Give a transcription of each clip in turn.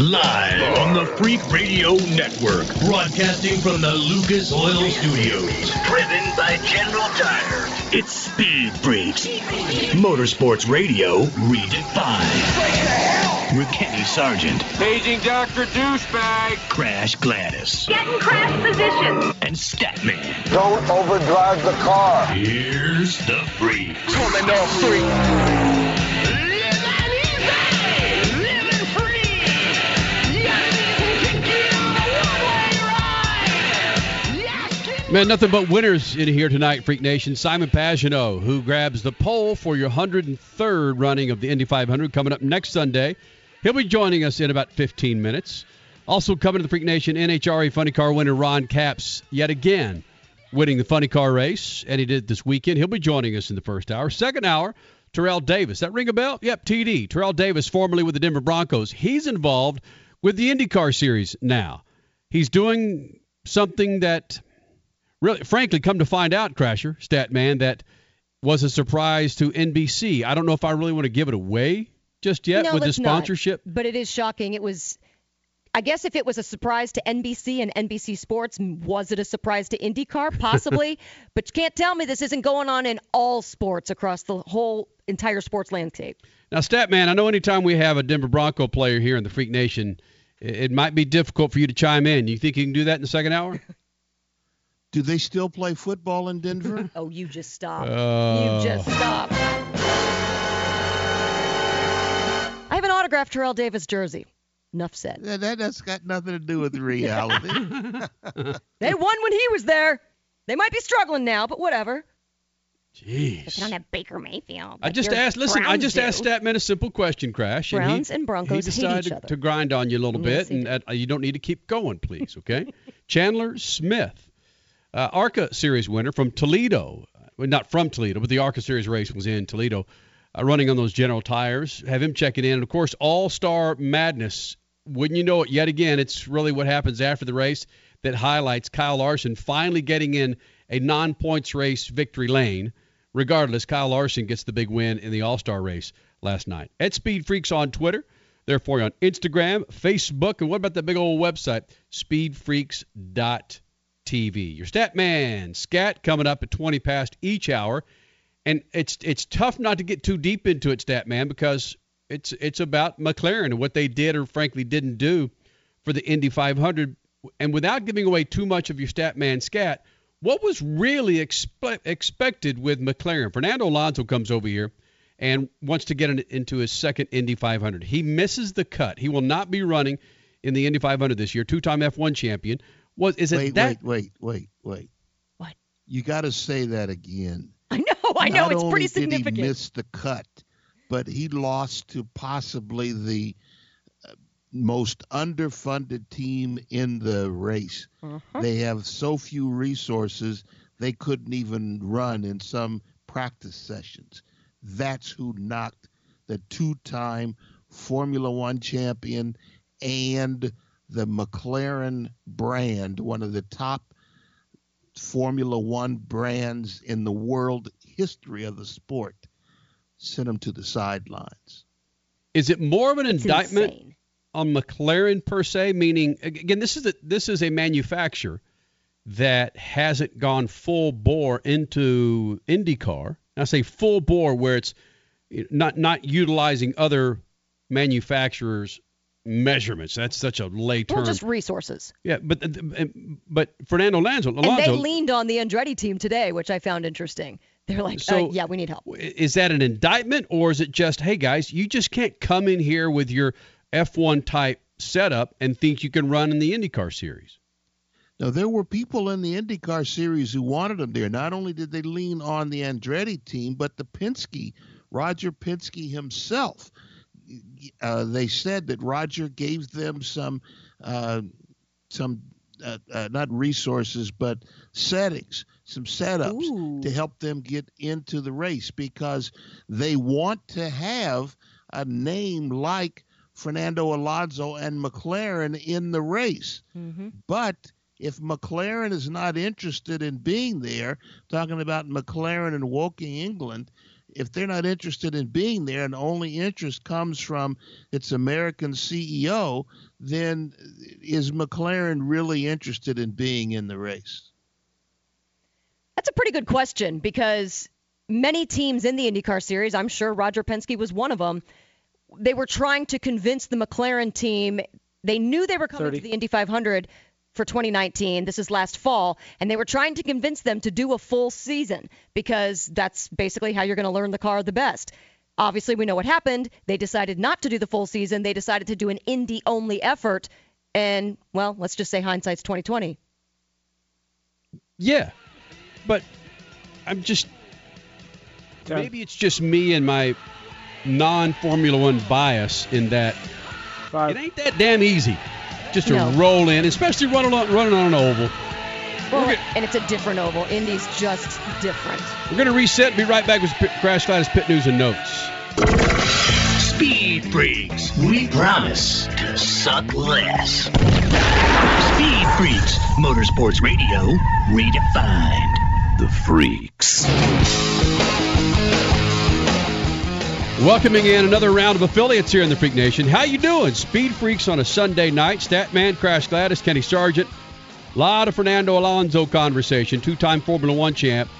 Live on the Freak Radio Network. Broadcasting from the Lucas Oil Studios. Driven by General Tire. It's Speed Freaks. Motorsports Radio redefined. With Kenny Sargent. Paging Dr. Douchebag. Crash Gladys. Get in crash position. And Statman. Don't overdrive the car. Here's the Freaks. Come on, no Man, nothing but winners in here tonight, Freak Nation. Simon Pagenaud, who grabs the pole for your 103rd running of the Indy 500 coming up next Sunday. He'll be joining us in about 15 minutes. Also coming to the Freak Nation, NHRA Funny Car winner Ron Capps, yet again winning the Funny Car race, and he did this weekend. He'll be joining us in the first hour. Second hour, Terrell Davis. That ring a bell? Yep, TD. Terrell Davis, formerly with the Denver Broncos. He's involved with the IndyCar series now. He's doing something that really, frankly, come to find out, Crasher, Statman, that was a surprise to NBC. I don't know if I really want to give it away just yet no, with the let's not. sponsorship. But it is shocking. It was, I guess, if it was a surprise to NBC and NBC Sports, was it a surprise to IndyCar? Possibly. but you can't tell me this isn't going on in all sports across the whole entire sports landscape. Now, Statman, I know anytime we have a Denver Bronco player here in the Freak Nation, it might be difficult for you to chime in. You think you can do that in the second hour? Do they still play football in Denver? Oh, you just stop. Oh. You just stop. I have an autographed Terrell Davis jersey. Enough said. Yeah, that, that's got nothing to do with reality. They won when he was there. They might be struggling now, but whatever. Jeez. They don't have Baker Mayfield. I just asked. Listen, I just do. asked Statman a simple question, Crash. and he- and Broncos he hate decided each other. to grind on you a little Yes, bit, and did. uh, you don't need to keep going, please. Okay. Chandler Smith, uh, ARCA Series winner from Toledo. Well, not from Toledo, but the ARCA Series race was in Toledo, uh, running on those General tires. Have him checking in, and of course, All Star Madness. Wouldn't you know it? Yet again, it's really what happens after the race that highlights Kyle Larson finally getting in a non-points race victory lane. Regardless, Kyle Larson gets the big win in the All Star race last night. At Speed Freaks on Twitter, therefore you on Instagram, Facebook, and what about that big old website, speedfreaks.tv. Your stat man, Scat, coming up at 20 past each hour. And it's it's tough not to get too deep into it, stat man, because it's it's about McLaren and what they did or frankly didn't do for the Indy 500. And without giving away too much of your stat man, Scat, what was really expe- expected with McLaren? Fernando Alonso comes over here and wants to get in, into his second Indy 500. He misses the cut. He will not be running in the Indy 500 this year. Two-time F1 champion. Was is it wait, that? wait, wait, wait, wait. What? You got to say that again. I know, I know, Not it's only pretty did significant. he miss the cut, but he lost to possibly the uh, most underfunded team in the race. Uh-huh. They have so few resources they couldn't even run in some practice sessions. That's who knocked the two-time Formula One champion and the McLaren brand, one of the top Formula One brands in the world history of the sport, sent him to the sidelines. Is it more of an It's indictment insane. on McLaren per se? Meaning, again, this is a, this is a manufacturer that hasn't gone full bore into IndyCar. I say full bore where it's not not utilizing other manufacturers' measurements. That's such a lay term. Well, just resources. yeah, but but Fernando Alonso, And they leaned on the Andretti team today, which I found interesting. They're like, So- uh, yeah, we need help. is that an indictment or is it just, hey guys, you just can't come in here with your F1 type setup and think you can run in the IndyCar series? Now, there were people in the IndyCar series who wanted him there. Not only did they lean on the Andretti team, but the Penske, Roger Penske himself. Uh, they said that Roger gave them some, uh, some uh, uh, not resources, but settings, some setups Ooh. to help them get into the race because they want to have a name like Fernando Alonso and McLaren in the race. Mm-hmm. But if McLaren is not interested in being there, talking about McLaren and Woking, England, if they're not interested in being there and only interest comes from its American CEO, then is McLaren really interested in being in the race? That's a pretty good question because many teams in the IndyCar series, I'm sure Roger Penske was one of them, they were trying to convince the McLaren team. They knew they were coming 30. to the Indy 500 for 2019. This is last fall, and they were trying to convince them to do a full season because that's basically how you're going to learn the car the best. Obviously, we know what happened. They decided not to do the full season. They decided to do an Indy only effort, and well, let's just say hindsight's 2020. Yeah, but I'm just maybe it's just me and my non-Formula One bias in that Five. it ain't that damn easy just to no. roll in, especially running on, running on an oval. Well, gonna, and it's a different oval. Indy's just different. We're going to reset and be right back with Crash Gladys Pit News and Notes. Speed Freaks, we promise to suck less. Speed Freaks, Motorsports Radio, redefined. The Freaks. Welcoming in another round of affiliates here in the Freak Nation. How you doing? Speed Freaks on a Sunday night. Statman, Crash Gladys, Kenny Sargent. A lot of Fernando Alonso conversation. Two-time Formula One champ.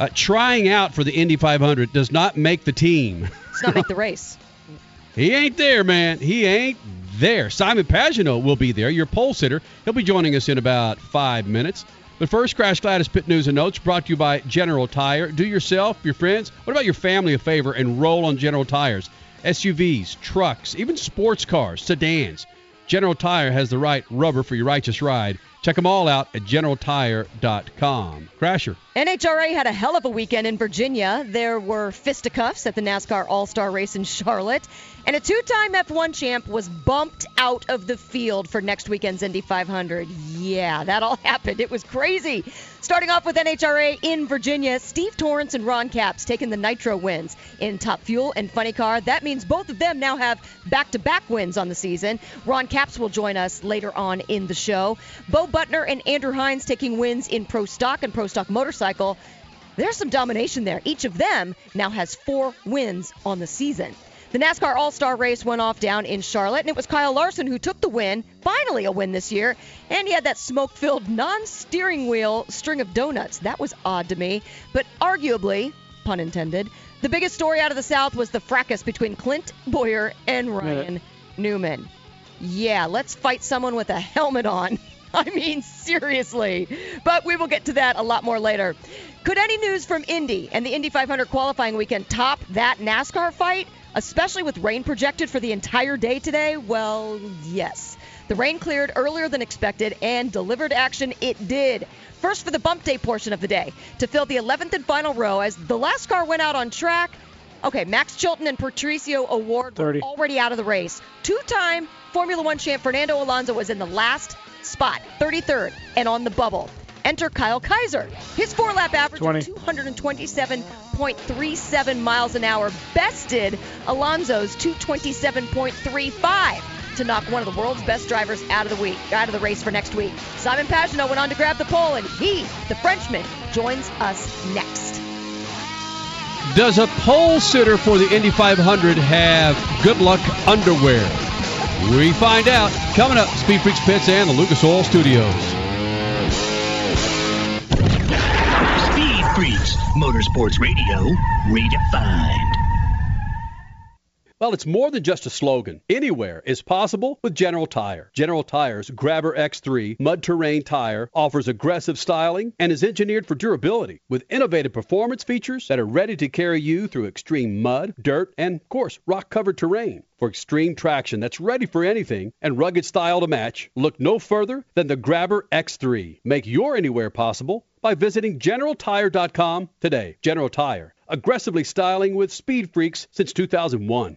Uh, trying out for the Indy 500 does not make the team. Does not make the race. he ain't there, man. He ain't there. Simon Pagenaud will be there, your pole sitter. He'll be joining us in about five minutes. But first, Crash Gladys Pit News and Notes brought to you by General Tire. Do yourself, your friends, what about your family a favor and roll on General Tires? SUVs, trucks, even sports cars, sedans. General Tire has the right rubber for your righteous ride. Check them all out at generaltire.com. Crasher. NHRA had a hell of a weekend in Virginia. There were fisticuffs at the NASCAR All Star race in Charlotte, and a two time F1 champ was bumped out of the field for next weekend's Indy 500. Yeah, that all happened. It was crazy. Starting off with NHRA in Virginia, Steve Torrence and Ron Capps taking the Nitro wins in Top Fuel and Funny Car. That means both of them now have back to back wins on the season. Ron Capps will join us later on in the show. Bo Butner and Andrew Hines taking wins in Pro Stock and Pro Stock Motorcycle. There's some domination there. Each of them now has four wins on the season. The NASCAR All Star race went off down in Charlotte, and it was Kyle Larson who took the win. Finally, a win this year. And he had that smoke filled non steering wheel string of donuts. That was odd to me. But arguably, pun intended, the biggest story out of the South was the fracas between Clint Bowyer and Ryan Newman. Yeah, let's fight someone with a helmet on. I mean, seriously. But we will get to that a lot more later. Could any news from Indy and the Indy 500 qualifying weekend top that NASCAR fight? Especially with rain projected for the entire day today? Well, yes. The rain cleared earlier than expected and delivered action it did. First for the bump day portion of the day to fill the 11th and final row as the last car went out on track. Okay, Max Chilton and Patricio O'Ward were already out of the race. Two time Formula One champ Fernando Alonso was in the last spot, 33rd, and on the bubble. Enter Kyle Kaiser. His four lap average 20. of 227.37 miles an hour bested Alonso's 227.35 to knock one of the world's best drivers out of the week, out of the race for next week. Simon Pagenaud went on to grab the pole, and he, the Frenchman, joins us next. Does a pole sitter for the Indy 500 have good luck underwear? We find out coming up. Speed Freaks Pits and the Lucas Oil Studios. Freaks, Motorsports Radio, redefined. Well, it's more than just a slogan. Anywhere is possible with General Tire. General Tire's Grabber X3 mud terrain tire offers aggressive styling and is engineered for durability with innovative performance features that are ready to carry you through extreme mud, dirt, and, of course, rock covered terrain. For extreme traction that's ready for anything and rugged style to match, look no further than the Grabber X3. Make your anywhere possible by visiting GeneralTire.com today. General Tire, aggressively styling with speed freaks since 2001.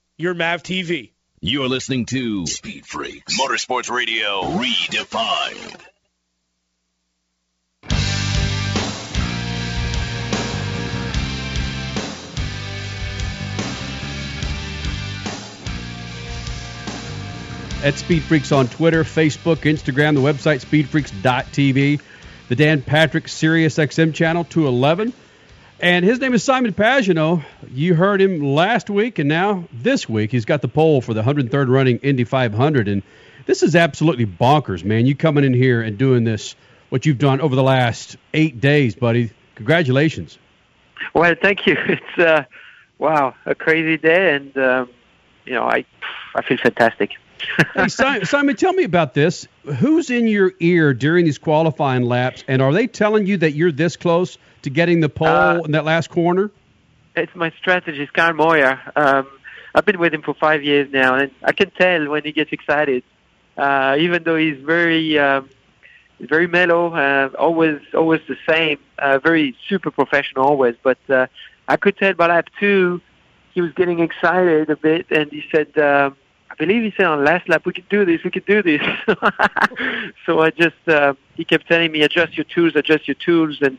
your Mav TV. You're listening to Speed Freaks Motorsports Radio Redefined. at Speed Freaks on Twitter, Facebook, Instagram, the website speedfreaks.tv, the Dan Patrick Sirius XM channel 211. And his name is Simon Pagenaud. You heard him last week, and now this week he's got the pole for the 103rd running Indy 500. And this is absolutely bonkers, man. You coming in here and doing this, what you've done over the last eight days, buddy. Congratulations. Well, thank you. It's uh, wow, a crazy day, and um, you know, I I feel fantastic. hey, Simon, Simon, tell me about this. Who's in your ear during these qualifying laps, and are they telling you that you're this close to getting the pole Uh, in that last corner? It's my strategist, Kyle Moyer. Um, I've been with him for five years now, and I can tell when he gets excited. Uh, even though he's very um, very mellow, uh, always always the same, uh, very super professional always. But uh, I could tell by lap two, he was getting excited a bit, and he said. Um, I believe he said on last lap, we could do this, we could do this. so I just, uh, he kept telling me, adjust your tools, adjust your tools, and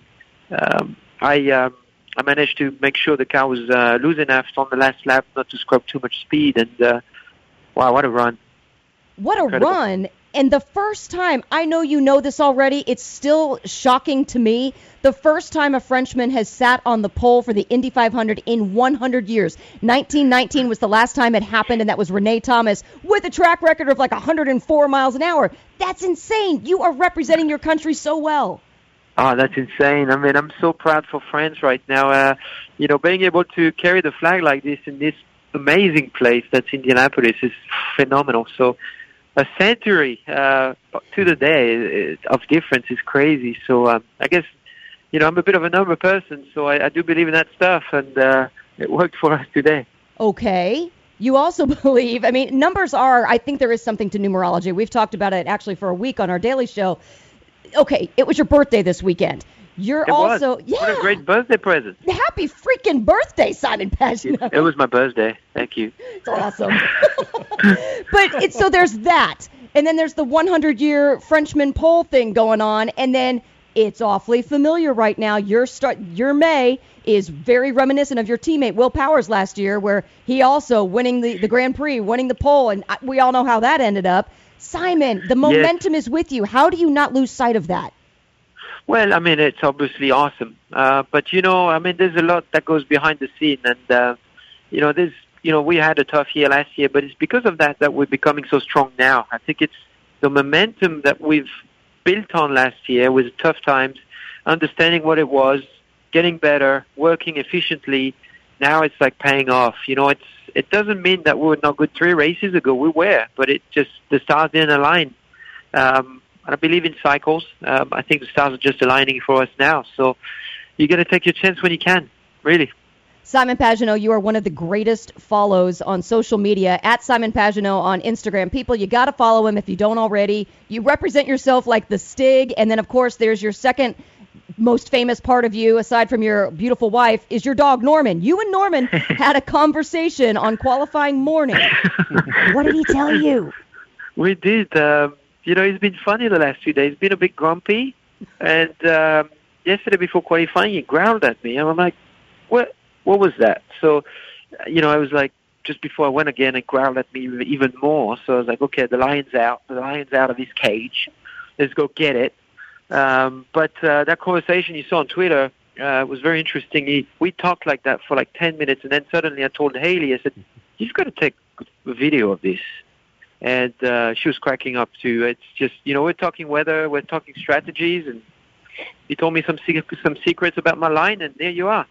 um, I, um, I managed to make sure the car was uh, loose enough on the last lap not to scrub too much speed. And uh, wow, what a run! What a Incredible. run. And the first time, I know you know this already, it's still shocking to me. The first time a Frenchman has sat on the pole for the Indy 500 in 100 years. 1919 was the last time it happened, and that was René Thomas with a track record of like 104 miles an hour. That's insane. You are representing your country so well. Oh, that's insane. I mean, I'm so proud for France right now. Uh, you know, being able to carry the flag like this in this amazing place that's Indianapolis is phenomenal. So a century uh, to the day uh, of difference is crazy. So um, I guess, you know, I'm a bit of a number person, so I, I do believe in that stuff, and uh, it worked for us today. Okay. You also believe, I mean, numbers are, I think there is something to numerology. We've talked about it actually for a week on our daily show. Okay, it was your birthday this weekend. You're It also, was. yeah. What a great birthday present. Happy freaking birthday, Simon Pagenaud. It was my birthday. Thank you. It's awesome. but it's so there's that, and then there's the 100 year Frenchman pole thing going on, and then it's awfully familiar right now. Your start, your May is very reminiscent of your teammate Will Power's last year, where he also winning the the Grand Prix, winning the pole, and we all know how that ended up. Simon, the momentum is with you. How do you not lose sight of that? Well, I mean, it's obviously awesome. Uh, but, you know, I mean, there's a lot that goes behind the scene. And, uh, you know, there's you know, we had a tough year last year, but it's because of that that we're becoming so strong now. I think it's the momentum that we've built on last year with tough times, understanding what it was, getting better, working efficiently. Now it's like paying off. You know, it's it doesn't mean that we were not good three races ago. We were, but it just the stars didn't align. Um, and I believe in cycles. Um, I think the stars are just aligning for us now. So you got to take your chance when you can. Really. Simon Pagenaud, you are one of the greatest follows on social media at Simon Pagenaud on Instagram. People, you got to follow him if you don't already. You represent yourself like the Stig, and then of course there's your second most famous part of you, aside from your beautiful wife, is your dog Norman. You and Norman had a conversation on qualifying morning. what did he tell you? We did. Um, you know, he's been funny the last few days. He's been a bit grumpy, and um, yesterday before qualifying, he growled at me, and I'm like, "What? What was that?" So, you know, I was like, just before I went again, it growled at me even more. So I was like, "Okay, the lion's out. The lion's out of his cage. Let's go get it." Um, but uh, that conversation you saw on Twitter uh, was very interesting. He, we talked like that for like 10 minutes, and then suddenly I told Haley, I said, you've got to take a video of this. And uh, she was cracking up too. It's just, you know, we're talking weather, we're talking strategies, and he told me some some secrets about my line, and there you are.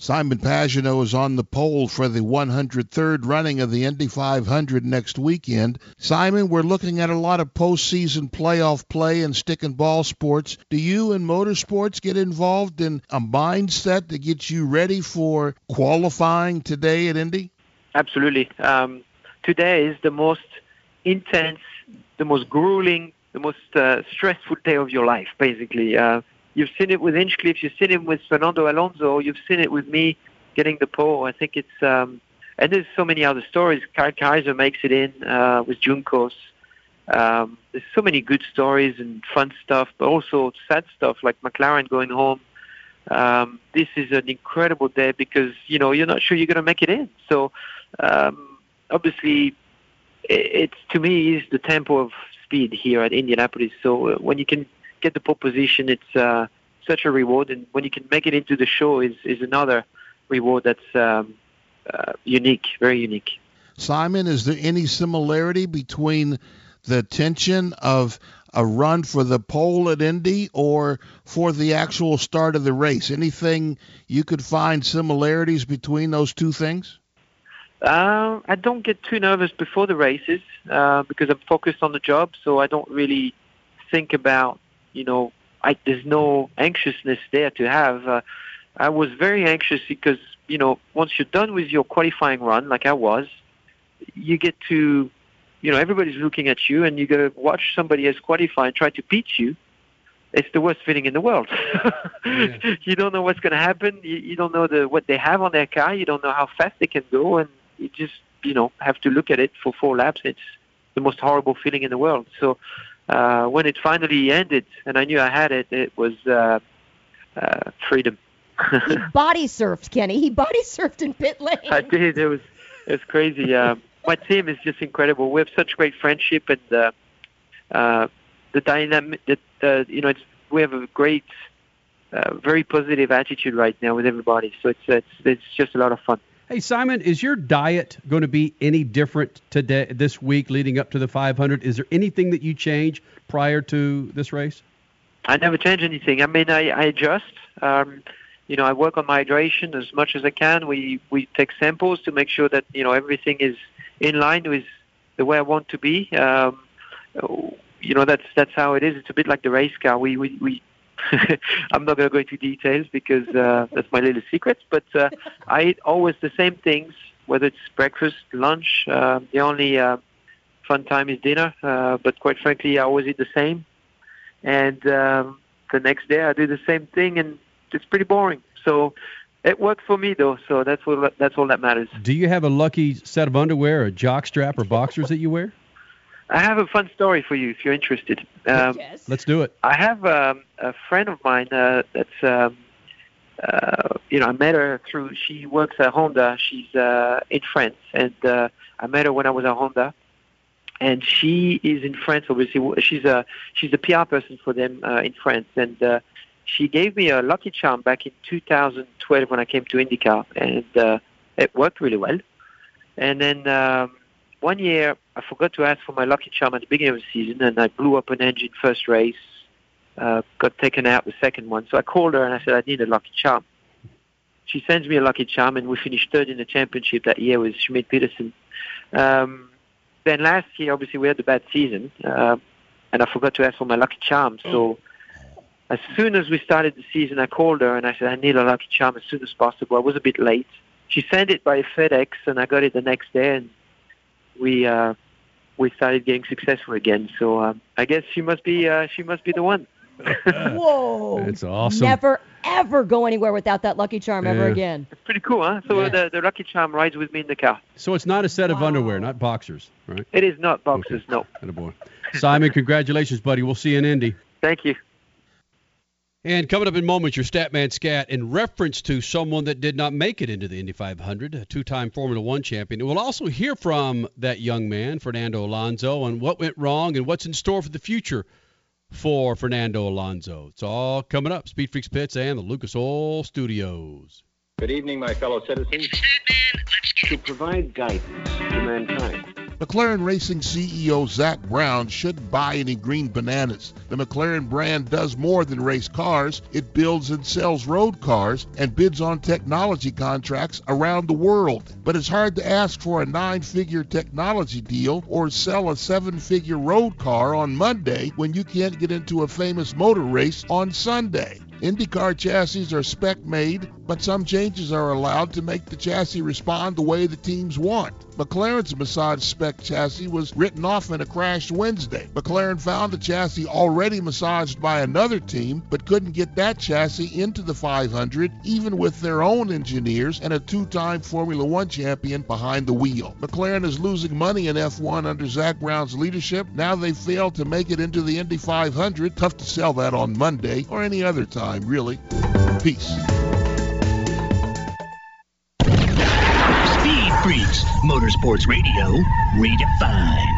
Simon Pagenaud is on the pole for the 103rd running of the Indy 500 next weekend. Simon, we're looking at a lot of postseason playoff play in stick and ball sports. Do you in motorsports get involved in a mindset that gets you ready for qualifying today at Indy? Absolutely. Um, today is the most intense, the most grueling, the most uh, stressful day of your life, basically. Uh, You've seen it with Hinchcliffe. You've seen it with Fernando Alonso. You've seen it with me getting the pole. I think it's um, and there's so many other stories. Kyle Kaiser makes it in uh, with Juncos. Um, there's so many good stories and fun stuff, but also sad stuff like McLaren going home. Um, this is an incredible day because you know you're not sure you're going to make it in. So um, obviously, it's to me is the tempo of speed here at Indianapolis. So uh, when you can get the pole position, it's uh, such a reward. And when you can make it into the show, is is another reward that's um, uh, unique, very unique. Simon, is there any similarity between the tension of a run for the pole at Indy or for the actual start of the race? Anything you could find similarities between those two things? Uh, I don't get too nervous before the races uh, because I'm focused on the job, so I don't really think about you know, I, there's no anxiousness there to have. Uh, I was very anxious because, you know, once you're done with your qualifying run, like I was, you get to, you know, everybody's looking at you and you got to watch somebody else qualify and try to beat you. It's the worst feeling in the world. yeah. You don't know what's going to happen. You, you don't know the what they have on their car. You don't know how fast they can go, and you just, you know, have to look at it for four laps. It's the most horrible feeling in the world. So uh, when it finally ended and I knew I had it, it was uh, uh, freedom. he body surfed, Kenny. He body surfed in pit lane. I did. It was it was crazy. Um, my team is just incredible. We have such great friendship and uh, uh, the dynamic. That uh, you know, it's we have a great, uh, very positive attitude right now with everybody. So it's it's it's just a lot of fun. Hey Simon, is your diet going to be any different today this week leading up to the 500? Is there anything that you change prior to this race? I never change anything. I mean, I, I adjust. Um, you know, I work on my hydration as much as I can. We we take samples to make sure that you know everything is in line with the way I want to be. Um, you know, that's that's how it is. It's a bit like the race car. We we, we I'm not going to go into details because uh, that's my little secret. But uh, I eat always the same things, whether it's breakfast, lunch. Uh, the only uh, fun time is dinner. Uh, but quite frankly, I always eat the same. And um, the next day, I do the same thing, and it's pretty boring. So it worked for me though. So that's what that's all that matters. Do you have a lucky set of underwear, a jock strap, or boxers that you wear? I have a fun story for you if you're interested. Um, yes. Let's do it. I have um, a friend of mine uh, that's, um, uh, you know, I met her through, she works at Honda. She's uh, in France. And uh, I met her when I was at Honda. And she is in France, obviously. She's a, she's a PR person for them uh, in France. And uh, she gave me a lucky charm back in 2012 when I came to IndyCar. And uh, it worked really well. And then um, one year, I forgot to ask for my lucky charm at the beginning of the season, and I blew up an engine first race. Uh, got taken out the second one. So I called her and I said, I need a lucky charm. She sends me a lucky charm, and we finished third in the championship that year with Schmidt Peterson. Um, then last year, obviously, we had a bad season, uh, and I forgot to ask for my lucky charm. So as soon as we started the season, I called her and I said, I need a lucky charm as soon as possible. I was a bit late. She sent it by FedEx, and I got it the next day, and we uh, we started getting successful again. So uh, I guess she must be uh, she must be the one. Whoa. It's awesome. Never, ever go anywhere without that Lucky Charm ever again. It's pretty cool, huh? So Yeah. the the lucky charm rides with me in the car. So it's not a set of underwear, not boxers, right? It is not boxes, no. boy. Simon, congratulations, buddy. We'll see you in Indy. Thank you. And coming up in moments, your Statman Scat in reference to someone that did not make it into the Indy 500, a two-time Formula One champion. We'll also hear from that young man, Fernando Alonso, on what went wrong and what's in store for the future for Fernando Alonso. It's all coming up. Speed Freaks Pits and the Lucas Oil Studios. Good evening, my fellow citizens. To provide guidance to mankind. McLaren Racing CEO Zak Brown shouldn't buy any green bananas. The McLaren brand does more than race cars. It builds and sells road cars and bids on technology contracts around the world. But it's hard to ask for a nine figure technology deal or sell a seven figure road car on Monday when you can't get into a famous motor race on Sunday. IndyCar chassis are spec made, but some changes are allowed to make the chassis respond the way the teams want. McLaren's massage spec chassis was written off in a crash Wednesday. McLaren found the chassis already massaged by another team, but couldn't get that chassis into the 500, even with their own engineers and a two time Formula One champion behind the wheel. McLaren is losing money in F1 under Zak Brown's leadership. Now they failed to make it into the Indy 500. Tough to sell that on Monday or any other time, really. Peace. Freaks, Motorsports Radio, redefined.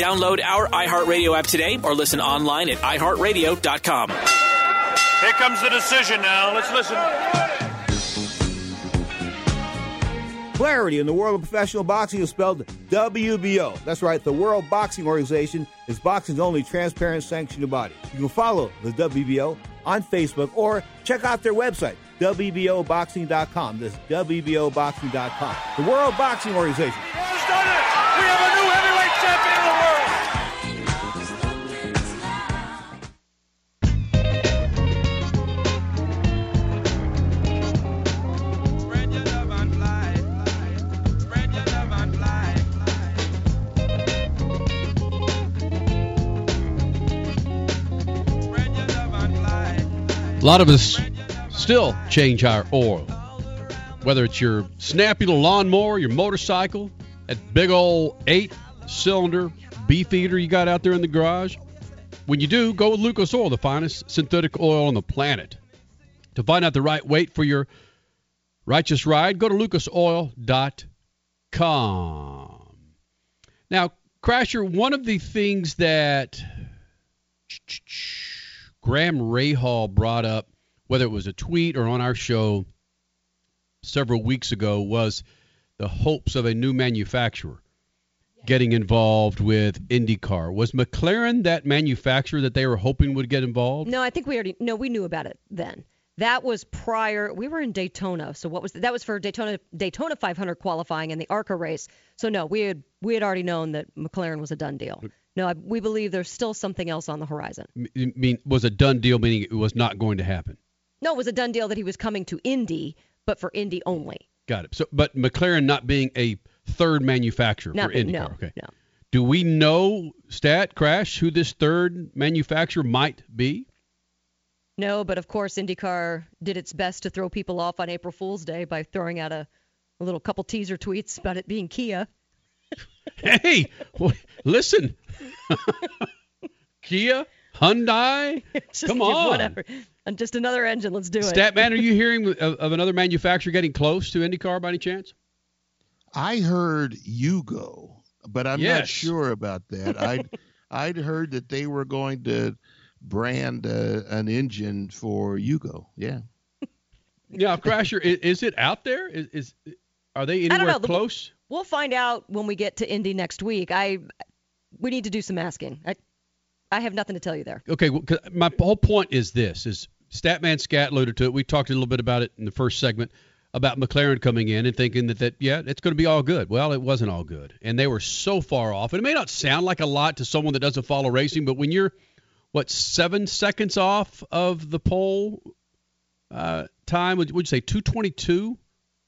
Download our iHeartRadio app today or listen online at iHeartRadio.com. Here comes the decision now. Let's listen. Clarity in the world of professional boxing is spelled WBO. That's right, the World Boxing Organization is boxing's only transparent sanctioned body. You can follow the WBO on Facebook or check out their website, WBOboxing.com. This is WBOboxing.com. The World Boxing Organization. A lot of us still change our oil. Whether it's your snappy little lawnmower, your motorcycle, that big old eight cylinder beef eater you got out there in the garage. When you do, go with Lucas Oil, the finest synthetic oil on the planet. To find out the right weight for your righteous ride, go to lucasoil.com. Now, Crasher, one of the things that Graham Rahal brought up, whether it was a tweet or on our show several weeks ago, was the hopes of a new manufacturer getting involved with IndyCar. Was McLaren that manufacturer that they were hoping would get involved? No, I think we already no, we knew about it then. That was prior. We were in Daytona, so what was that? Was for Daytona Daytona 500 qualifying and the ARCA race. So no, we had we had already known that McLaren was a done deal. No, I, we believe there's still something else on the horizon. M- mean was a done deal, meaning it was not going to happen. No, it was a done deal that he was coming to Indy, but for Indy only. Got it. So, but McLaren not being a third manufacturer Not- for IndyCar. no, okay. no. Do we know, Stat Crash, who this third manufacturer might be? No, but of course IndyCar did its best to throw people off on April Fool's Day by throwing out a, a little couple teaser tweets about it being Kia. Hey, w- listen. Kia, Hyundai. Just Come on. Whatever. And just another engine. Let's do it. Statman, are you hearing of, of another manufacturer getting close to IndyCar by any chance? I heard Yugo, but I'm not sure about that. I'd I'd heard that they were going to brand uh, an engine for Yugo. Yeah. Yeah, Crasher, is, is it out there? Is, is are they I don't anywhere know. The- close? We'll find out when we get to Indy next week. I we need to do some asking. I I have nothing to tell you there. Okay, well, my whole point is this: is Statman Scat alluded to it. We talked a little bit about it in the first segment about McLaren coming in and thinking that that yeah, it's going to be all good. Well, it wasn't all good, and they were so far off. And it may not sound like a lot to someone that doesn't follow racing, but when you're what seven seconds off of the pole uh, time, would, would you say 222?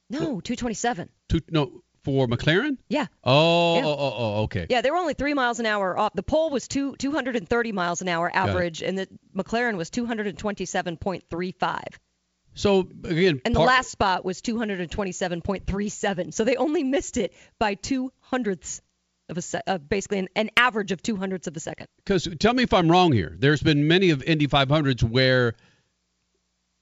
No, 227. Two no for McLaren? Yeah. Oh, Yeah. oh, oh, oh, okay. Yeah, they were only three miles an hour off. The pole was two 230 miles an hour average, and the McLaren was 227.35. So again, And the part- last spot was 227.37. So they only missed it by two hundredths of a se- of basically an, an average of two hundredths of a second. Because tell me if I'm wrong here. There's been many of Indy 500s where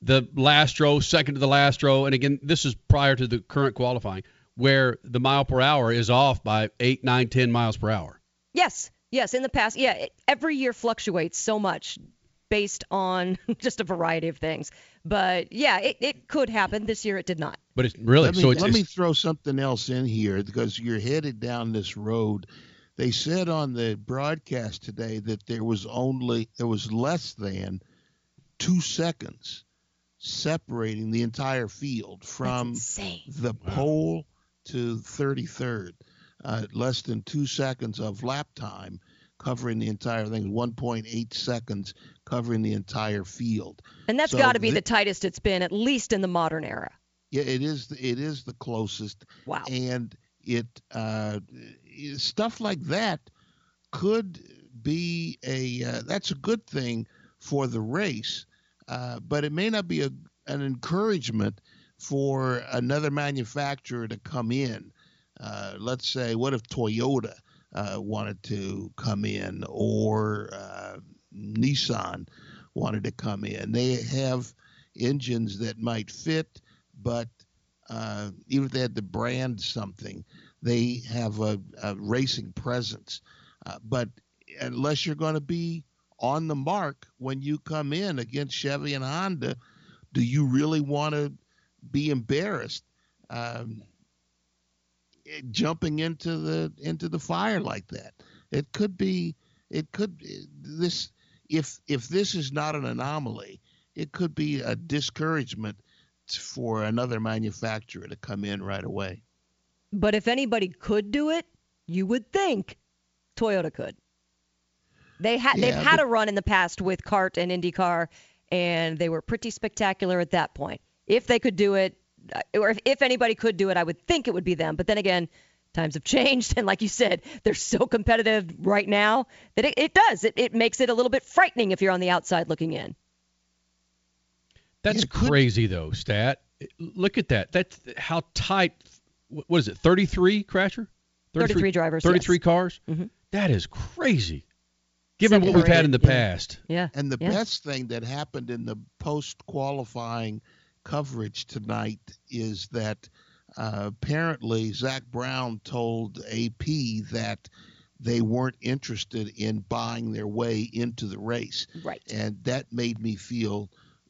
the last row, second to the last row, and again, this is prior to the current qualifying, where the mile per hour is off by eight, nine, ten miles per hour. Yes, yes. In the past, yeah, it, every year fluctuates so much based on just a variety of things. But yeah, it, it could happen. This year, it did not. But it's really Let me, so. It's, let it's me throw something else in here because you're headed down this road. They said on the broadcast today that there was only there was less than two seconds separating the entire field from insane. the pole to 33rd. Uh, less than two seconds of lap time covering the entire thing. 1.8 seconds covering the entire field. And that's So got to be thi- the tightest it's been, at least in the modern era. Yeah, it is. the- It is the closest. Wow. And it uh, stuff like that could be a. Uh, that's a good thing for the race, uh, but it may not be a an encouragement for another manufacturer to come in. Uh, let's say, what if Toyota uh, wanted to come in, or uh, Nissan wanted to come in? They have engines that might fit, but uh, even if they had to brand something, they have a, a racing presence. Uh, but unless you're going to be on the mark when you come in against Chevy and Honda, do you really want to be embarrassed? Um, jumping into the into the fire like that. It could be it could this if if this is not an anomaly, it could be a discouragement for another manufacturer to come in right away. But if anybody could do it, you would think Toyota could. They had Yeah, they've had but- a run in the past with CART and IndyCar, and they were pretty spectacular at that point. If they could do it, uh, or if, if anybody could do it, I would think it would be them. But then again, times have changed, and like you said, they're so competitive right now that it, it does. It, it makes it a little bit frightening if you're on the outside looking in. That's crazy though, stat. Look at that. That's how tight. What is it? 33 crasher? 33 drivers, 33 yes. cars. Mhm. That is crazy. Given Seven what we've had in the yeah. past. Yeah. And the yeah. best thing that happened in the post qualifying coverage tonight is that uh, apparently Zak Brown told AP that they weren't interested in buying their way into the race. Right. And that made me feel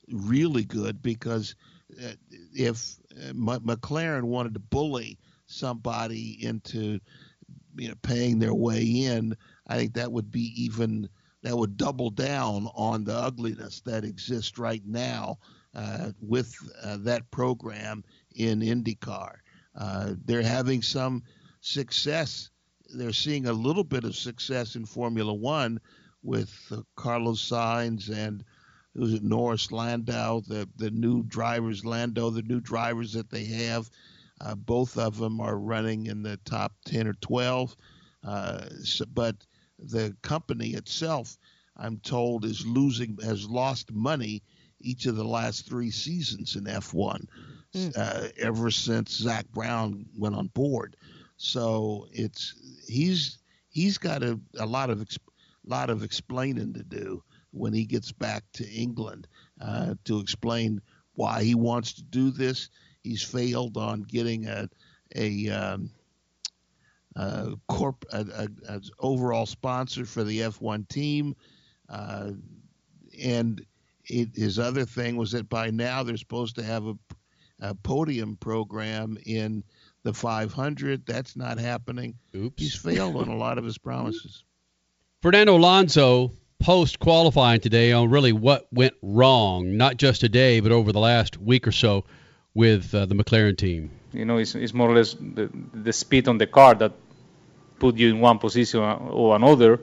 really good because uh, if uh, M- McLaren wanted to bully somebody into you know paying their way in, I think that would be even that would double down on the ugliness that exists right now uh, with uh, that program in IndyCar. Uh, they're having some success. They're seeing a little bit of success in Formula One with uh, Carlos Sainz and who's it Norris Lando, the the new drivers Lando, the new drivers that they have. Uh, both of them are running in the top 10 or 12. Uh, so, but the company itself, I'm told, is losing, has lost money each of the last three seasons in F1 uh, ever since Zak Brown went on board. So it's he's he's got a, a lot of ex, lot of explaining to do when he gets back to England uh, to explain why he wants to do this. He's failed on getting a a um, uh, corp a, a, a overall sponsor for the F1 team, uh, and it, his other thing was that by now they're supposed to have a, a podium program in the 500. That's not happening. Oops. He's failed on a lot of his promises. Fernando Alonso post qualifying today on really what went wrong, not just today, but over the last week or so with uh, the McLaren team. You know, it's, it's more or less the, the speed on the car that put you in one position or another,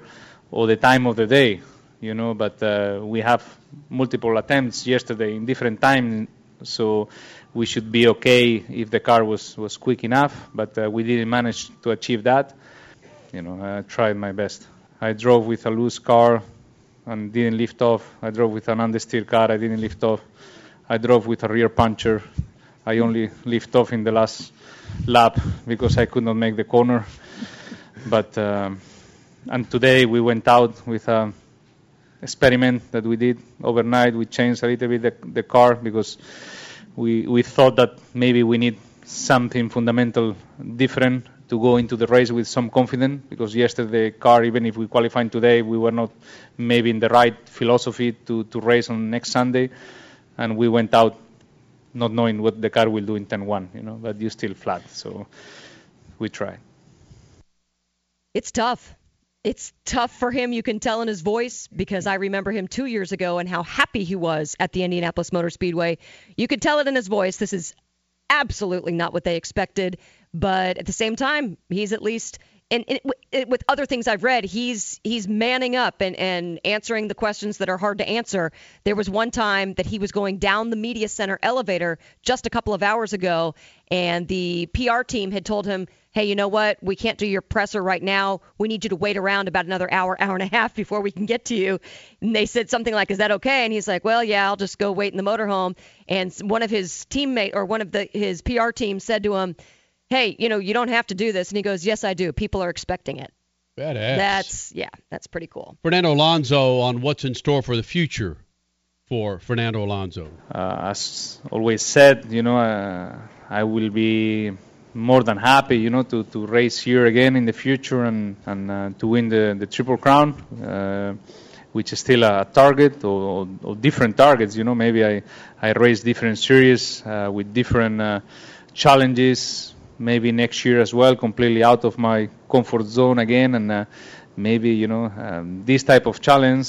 or the time of the day. You know, but uh, we have multiple attempts yesterday in different time, so we should be okay if the car was was quick enough. But uh, we didn't manage to achieve that. You know, I tried my best. I drove with a loose car and didn't lift off. I drove with an understeer car. I didn't lift off. I drove with a rear puncher. I only lift off in the last lap because I could not make the corner. But um, and today we went out with a experiment that we did overnight. We changed a little bit the, the car because we we thought that maybe we need something fundamental different to go into the race with some confidence because yesterday car even if we qualified today we were not maybe in the right philosophy to, to race on next Sunday and we went out not knowing what the car will do in 10-1 you know but you still flat so we tried It's tough. It's tough for him. You can tell in his voice because I remember him two years ago and how happy he was at the Indianapolis Motor Speedway. You could tell it in his voice. This is absolutely not what they expected. But at the same time, he's at least. And it, with other things I've read, he's he's manning up and, and answering the questions that are hard to answer. There was one time that he was going down the media center elevator just a couple of hours ago, and the PR team had told him, "Hey, you know what? We can't do your presser right now. We need you to wait around about another hour, hour and a half before we can get to you." And they said something like, "Is that okay?" And he's like, "Well, yeah, I'll just go wait in the motorhome." And one of his teammate or one of the his PR team said to him, "Hey, you know, you don't have to do this." And he goes, "Yes, I do. People are expecting it." Badass. That's yeah, that's pretty cool. Fernando Alonso on what's in store for the future for Fernando Alonso. uh, as always said, you know, uh, I will be more than happy, you know, to, to race here again in the future and, and uh, to win the, the Triple Crown, uh, which is still a target or, or, different targets, you know. Maybe I, I race different series uh, with different uh, challenges, maybe next year as well, completely out of my comfort zone again, and uh, maybe you know um, this type of challenge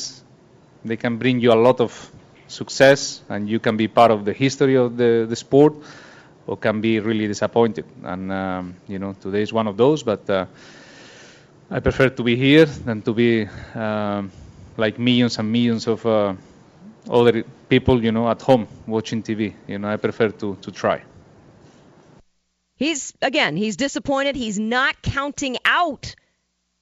they can bring you a lot of success, and you can be part of the history of the, the sport, or can be really disappointed. And um, you know today is one of those, but uh, I prefer to be here than to be um, like millions and millions of uh, other people, you know, at home watching TV. You know, I prefer to to try. He's again, he's disappointed. He's not counting out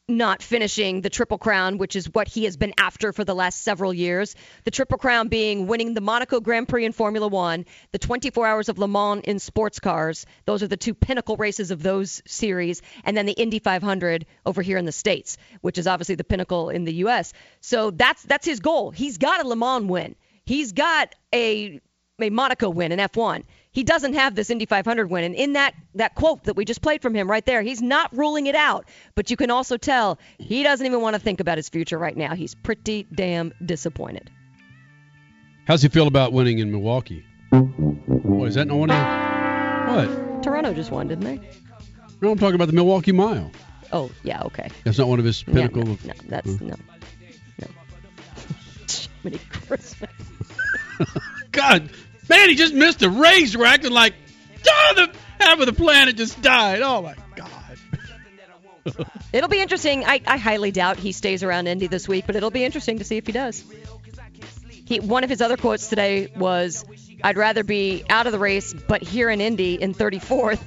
not finishing the Triple Crown, which is what he has been after for the last several years. The Triple Crown being winning the Monaco Grand Prix in Formula One, the 24 Hours of Le Mans in sports cars. Those are the two pinnacle races of those series. And then the Indy 500 over here in the States, which is obviously the pinnacle in the U.S. So that's that's his goal. He's got a Le Mans win. He's got a a Monaco win in F1 he doesn't have this Indy 500 win. And in that, that quote that we just played from him right there, he's not ruling it out. But you can also tell he doesn't even want to think about his future right now. He's pretty damn disappointed. How's he feel about winning in Milwaukee? What, is that not one What? Toronto just won, didn't they? No, I'm talking about the Milwaukee Mile. Oh, yeah, okay. That's not one of his pinnacle. Yeah, no, no, that's uh, no. No. Jiminy Christmas. God, man, he just missed a race. We're acting like, oh, the half of the planet just died. Oh my God. It'll be interesting. I, I highly doubt he stays around Indy this week, but it'll be interesting to see if he does. He, one of his other quotes today was, "I'd rather be out of the race, but here in Indy in 34th,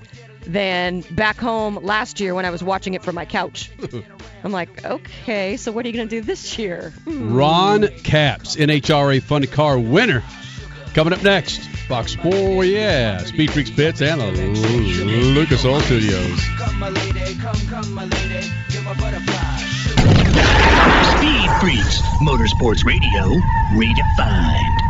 than back home last year when I was watching it from my couch." I'm like, okay, so what are you going to do this year? Hmm. Ron Capps, NHRA Fun Car winner. Coming up next, Fox 4, yeah, Speed Freaks Pits and the Lucas Oil Studios. Speed Freaks, Motorsports Radio, redefined.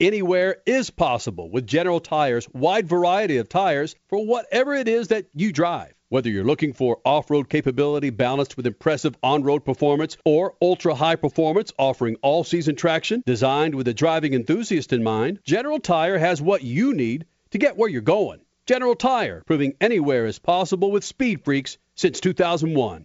Anywhere is possible with General Tire's wide variety of tires for whatever it is that you drive. Whether you're looking for off road capability balanced with impressive on road performance or ultra high performance offering all season traction designed with the driving enthusiast in mind, General Tire has what you need to get where you're going. General Tire, proving anywhere is possible with Speed Freaks since 2001.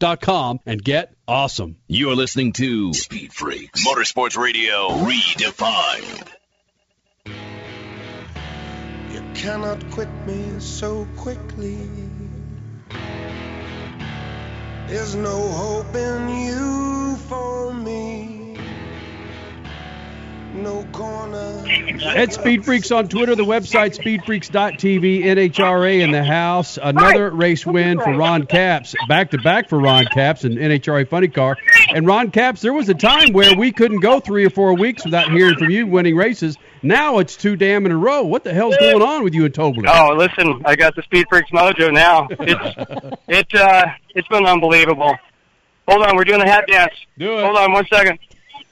and get awesome. You're listening to Speed Freaks Motorsports Radio Redefined. You cannot quit me so quickly. There's no hope in you for me. No corner. At Speed Freaks on Twitter, the website speedfreaks.tv, NHRA in the house. Another race win for Ron Capps, back to back for Ron Capps and NHRA Funny Car. And Ron Capps, there was a time where we couldn't go three or four weeks without hearing from you winning races. Now it's two damn in a row. What the hell's going on with you and Tobler? Oh, listen, I got the Speed Freaks mojo now. It's it uh it's been unbelievable. Hold on, we're doing the hat dance. Do it. Hold on one second.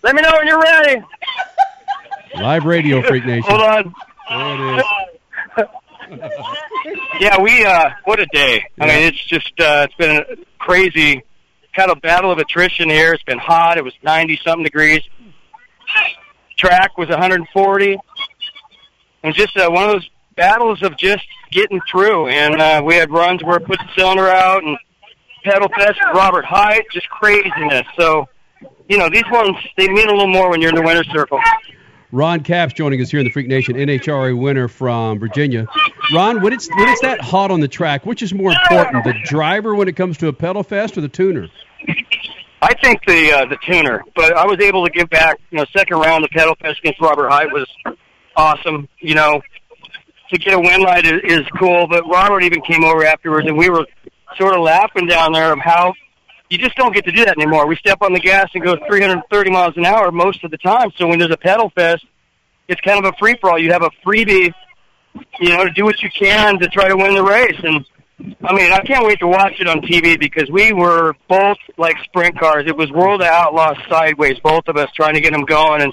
Let me know when you're ready. Live radio, Freak Nation. Hold on. There it is. Yeah, we uh what a day. I mean it's just uh it's been a crazy kind of battle of attrition here. It's been hot. It was ninety something degrees. Track was 140. And just uh, one of those battles of just getting through. And uh, we had runs where it put the cylinder out and pedal fest Robert Hight, just craziness. So, you know, these ones they mean a little more when you're in the winner's circle. Ron Capps joining us here in the Freak Nation, NHRA winner from Virginia. Ron, when it's when it's that hot on the track, which is more important, the driver when it comes to a pedal fest or the tuner? I think the uh, the tuner, but I was able to give back. You know, second round the pedal fest against Robert Hight was awesome. You know, to get a win light is, is cool. But Robert even came over afterwards, and we were sort of laughing down there of how you just don't get to do that anymore. We step on the gas and go 330 miles an hour most of the time. So when there's a pedal fest, it's kind of a free for all. You have a freebie, you know, to do what you can to try to win the race. And I mean, I can't wait to watch it on TV because we were both like sprint cars. It was World of Outlaws sideways, both of us trying to get them going, and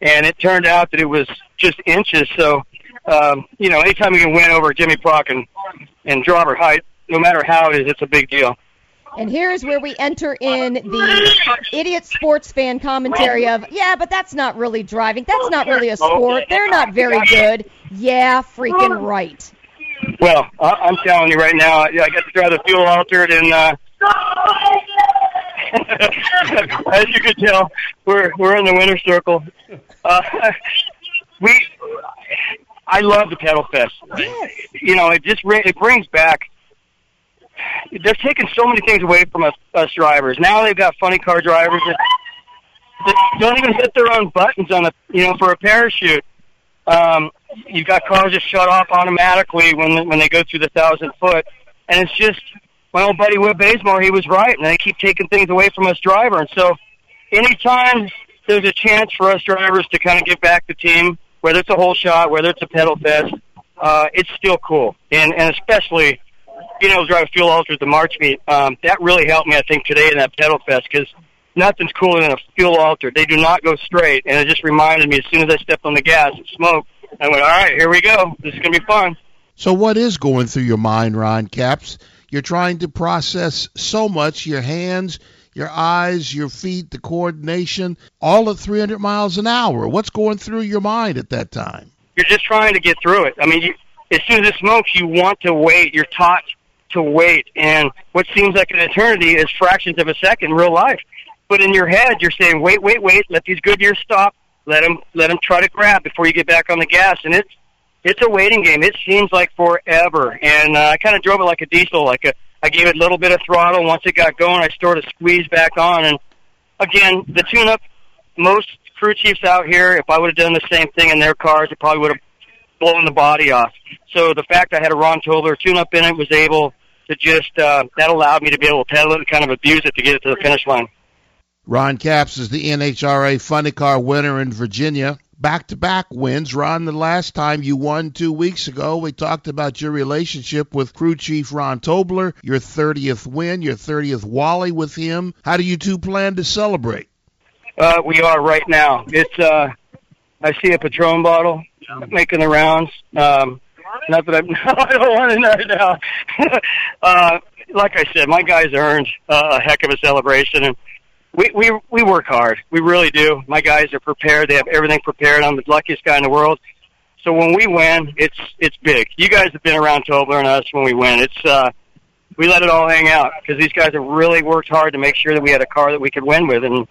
and it turned out that it was just inches. So, um, you know, anytime you can win over Jimmy Prock and and Robert Hight, no matter how it is, it's a big deal. And here's where we enter in the idiot sports fan commentary of, yeah, but that's not really driving. That's not really a sport. They're not very good. Yeah, freaking right. Well, I, I'm telling you right now, I, I got to drive the fuel altered, and uh, as you can tell, we're we're in the winter circle. Uh, we, I love the pedal fest. You know, it just it brings back. They're taking so many things away from us, us drivers. Now they've got funny car drivers that, that don't even hit their own buttons on a you know for a parachute. Um, you've got cars that shut off automatically when when they go through the thousand foot, and it's just my old buddy Whit Bazemore. He was right, and they keep taking things away from us driver. And so, anytime there's a chance for us drivers to kind of give back the team, whether it's a hole shot, whether it's a pedal fest, uh, it's still cool, and and especially being able to drive a fuel altered at the March meet. Um, that really helped me, I think, today in that pedal fest because nothing's cooler than a fuel altered. They do not go straight, and it just reminded me as soon as I stepped on the gas and smoked, I went, all right, here we go. This is going to be fun. So, what is going through your mind, Ron Capps? You're trying to process so much your hands, your eyes, your feet, the coordination, all at 300 miles an hour. What's going through your mind at that time? You're just trying to get through it. I mean, you, as soon as it smokes, you want to wait. You're taught to wait, and what seems like an eternity is fractions of a second in real life. But in your head, you're saying, "Wait, wait, wait! Let these Goodyears stop. Let them, let them try to grab before you get back on the gas." And it's it's a waiting game. It seems like forever. And uh, I kind of drove it like a diesel. Like a, I gave it a little bit of throttle. Once it got going, I sort of squeezed back on. And again, the tune-up. Most crew chiefs out here, if I would have done the same thing in their cars, it probably would have blown the body off. So the fact I had a Rahn Tobler tune-up in it was able to just uh, that allowed me to be able to pedal it and kind of abuse it to get it to the finish line. Ron Capps is the NHRA Funny Car winner in Virginia. back to back wins. Ron, the last time you won two weeks ago, we talked about your relationship with crew chief Rahn Tobler, your 30th win, your 30th Wally with him. How do you two plan to celebrate? Uh, we are right now. It's uh, I see a Patron bottle making the rounds. Um, not that I'm, I don't want to know now. uh, like I said, my guys earned uh, a heck of a celebration, and we we we work hard. We really do. My guys are prepared. They have everything prepared. I'm the luckiest guy in the world. So when we win, it's it's big. You guys have been around Tobler and us when we win. It's uh, we let it all hang out because these guys have really worked hard to make sure that we had a car that we could win with, and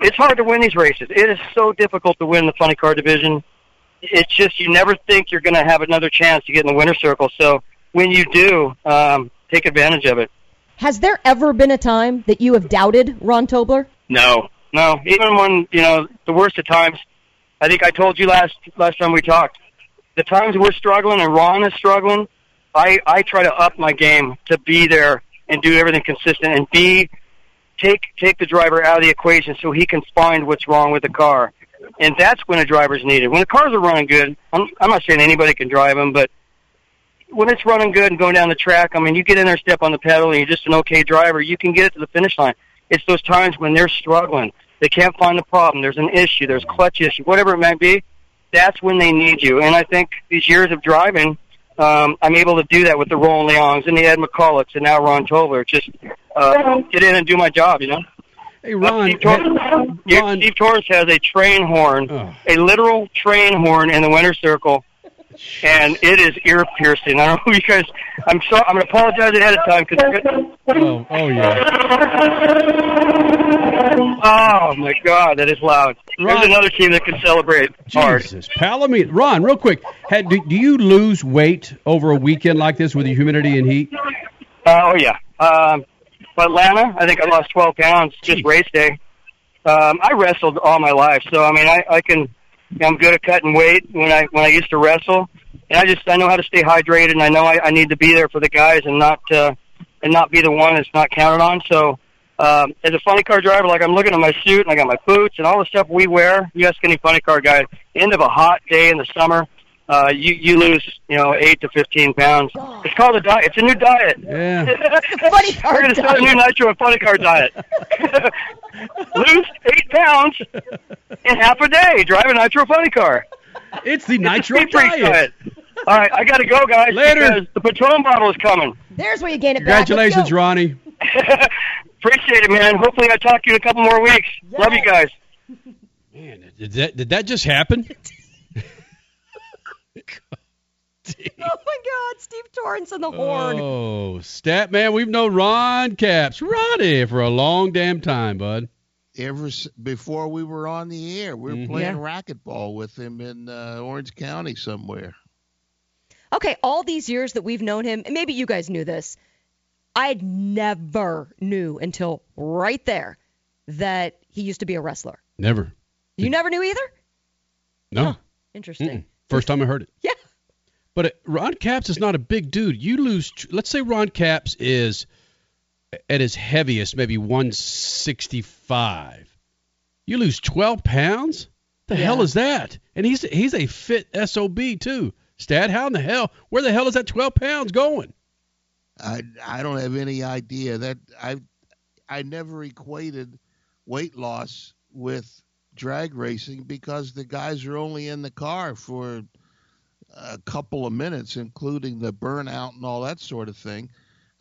it's hard to win these races. It is so difficult to win the funny car division. It's just you never think you're going to have another chance to get in the winner's circle. So when you do, um, take advantage of it. Has there ever been a time that you have doubted Rahn Tobler? No, no. Even when you know the worst of times, I think I told you last last time we talked. The times we're struggling and Ron is struggling, I I try to up my game to be there and do everything consistent and be take take the driver out of the equation so he can find what's wrong with the car. And that's when a driver's needed. When the cars are running good, I'm I'm not saying anybody can drive them, but when it's running good and going down the track, I mean, you get in there, step on the pedal, and you're just an okay driver. You can get it to the finish line. It's those times when they're struggling, they can't find the problem. There's an issue. There's clutch issue, whatever it might be. That's when they need you. And I think these years of driving, um, I'm able to do that with the Roland Leongs and the Ed McCullochs and now Rahn Tobler. Just uh, get in and do my job, you know. Hey Ron, Steve, Tor- Ron- Steve Torrence has a train horn, a literal train horn in the winter circle, and it is ear piercing. I don't know you guys. I'm so. I'm going to apologize ahead of time because. Oh, oh Oh my God, that is loud. There's another team that can celebrate hard. Jesus, Palomino. Ron, real quick, had, do, do you lose weight over a weekend like this with the humidity and heat? Oh yeah. Um, Atlanta, I think I lost 12 pounds just race day. Um, I wrestled all my life, so I mean, I, I can. I'm good at cutting weight when I when I used to wrestle, and I just I know how to stay hydrated, and I know I, I need to be there for the guys and not uh, and not be the one that's not counted on. So. Um, as a funny car driver, like I'm looking at my suit and I got my boots and all the stuff we wear. You ask any funny car guy, end of a hot day in the summer, uh, you you lose you know eight to fifteen pounds. It's called a diet. It's a new diet. Yeah. funny car We're going to start a new nitro and funny car diet. lose eight pounds in half a day. Drive a nitro funny car. It's the It's nitro speed freak diet. All right, I got to go, guys. Later. The Patron bottle is coming. There's where you gain it Congratulations, go. Ronnie. Appreciate it, man. Hopefully, I talk to you in a couple more weeks. Love you guys. Man, did that did that just happen? Oh my God, Steve Torrence and the horn. Oh, stat man, we've known Ron Capps, Ronnie, for a long damn time, bud. Ever s- before we were on the air, we were Mhm. playing Yeah. racquetball with him in uh, Orange County somewhere. Okay, all these years that we've known him, and maybe you guys knew this, I never knew until right there that he used to be a wrestler. Never. You never knew either? No. Interesting. Mm-mm. First time I heard it. Yeah. But Ron Capps is not a big dude. You lose. Let's say Ron Capps is at his heaviest, maybe 165. You lose 12 pounds. The hell is that? And he's he's a fit sob too. Stat, how in the hell? Where the hell is that 12 pounds going? I I don't have any idea that I I never equated weight loss with drag racing because the guys are only in the car for a couple of minutes, including the burnout and all that sort of thing.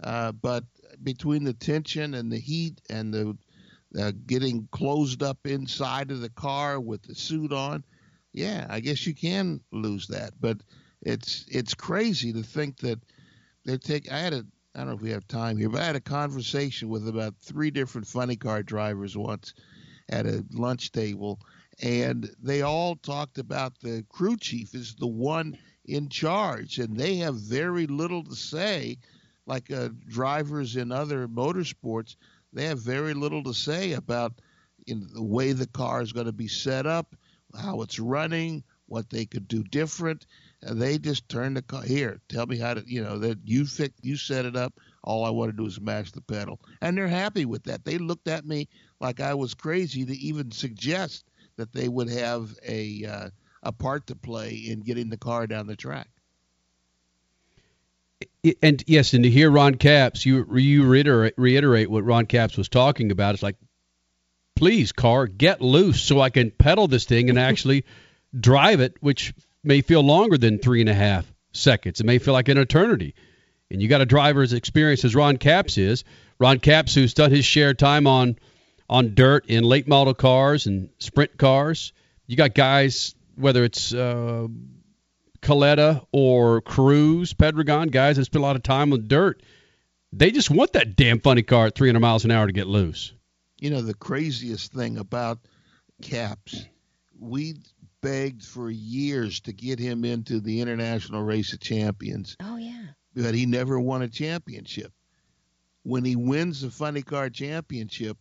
Uh, but between the tension and the heat and the uh, getting closed up inside of the car with the suit on, yeah, I guess you can lose that. But it's it's crazy to think that they take. I had a. I don't know if we have time here, but I had a conversation with about three different funny car drivers once at a lunch table, and they all talked about the crew chief is the one in charge, and they have very little to say. Like uh, drivers in other motorsports, they have very little to say about in the way the car is going to be set up, how it's running, what they could do different. And they just turn the car here. Tell me how to, you know, that you fix, you set it up. All I want to do is mash the pedal, and they're happy with that. They looked at me like I was crazy to even suggest that they would have a uh, a part to play in getting the car down the track. And yes, and to hear Ron Capps, you you reiterate, reiterate what Ron Capps was talking about. It's like, please, car, get loose so I can pedal this thing and actually drive it, which may feel longer than three and a half seconds. It may feel like an eternity. And you got a driver as experienced as Ron Capps is. Ron Capps, who's done his share time on on dirt in late model cars and sprint cars. You got guys, whether it's uh, Kalitta or Cruz, Pedregon, guys that spend a lot of time on dirt. They just want that damn funny car at 300 miles an hour to get loose. You know, the craziest thing about Capps, we begged for years to get him into the International Race of Champions. Oh, yeah. But he never won a championship. When he wins the Funny Car Championship,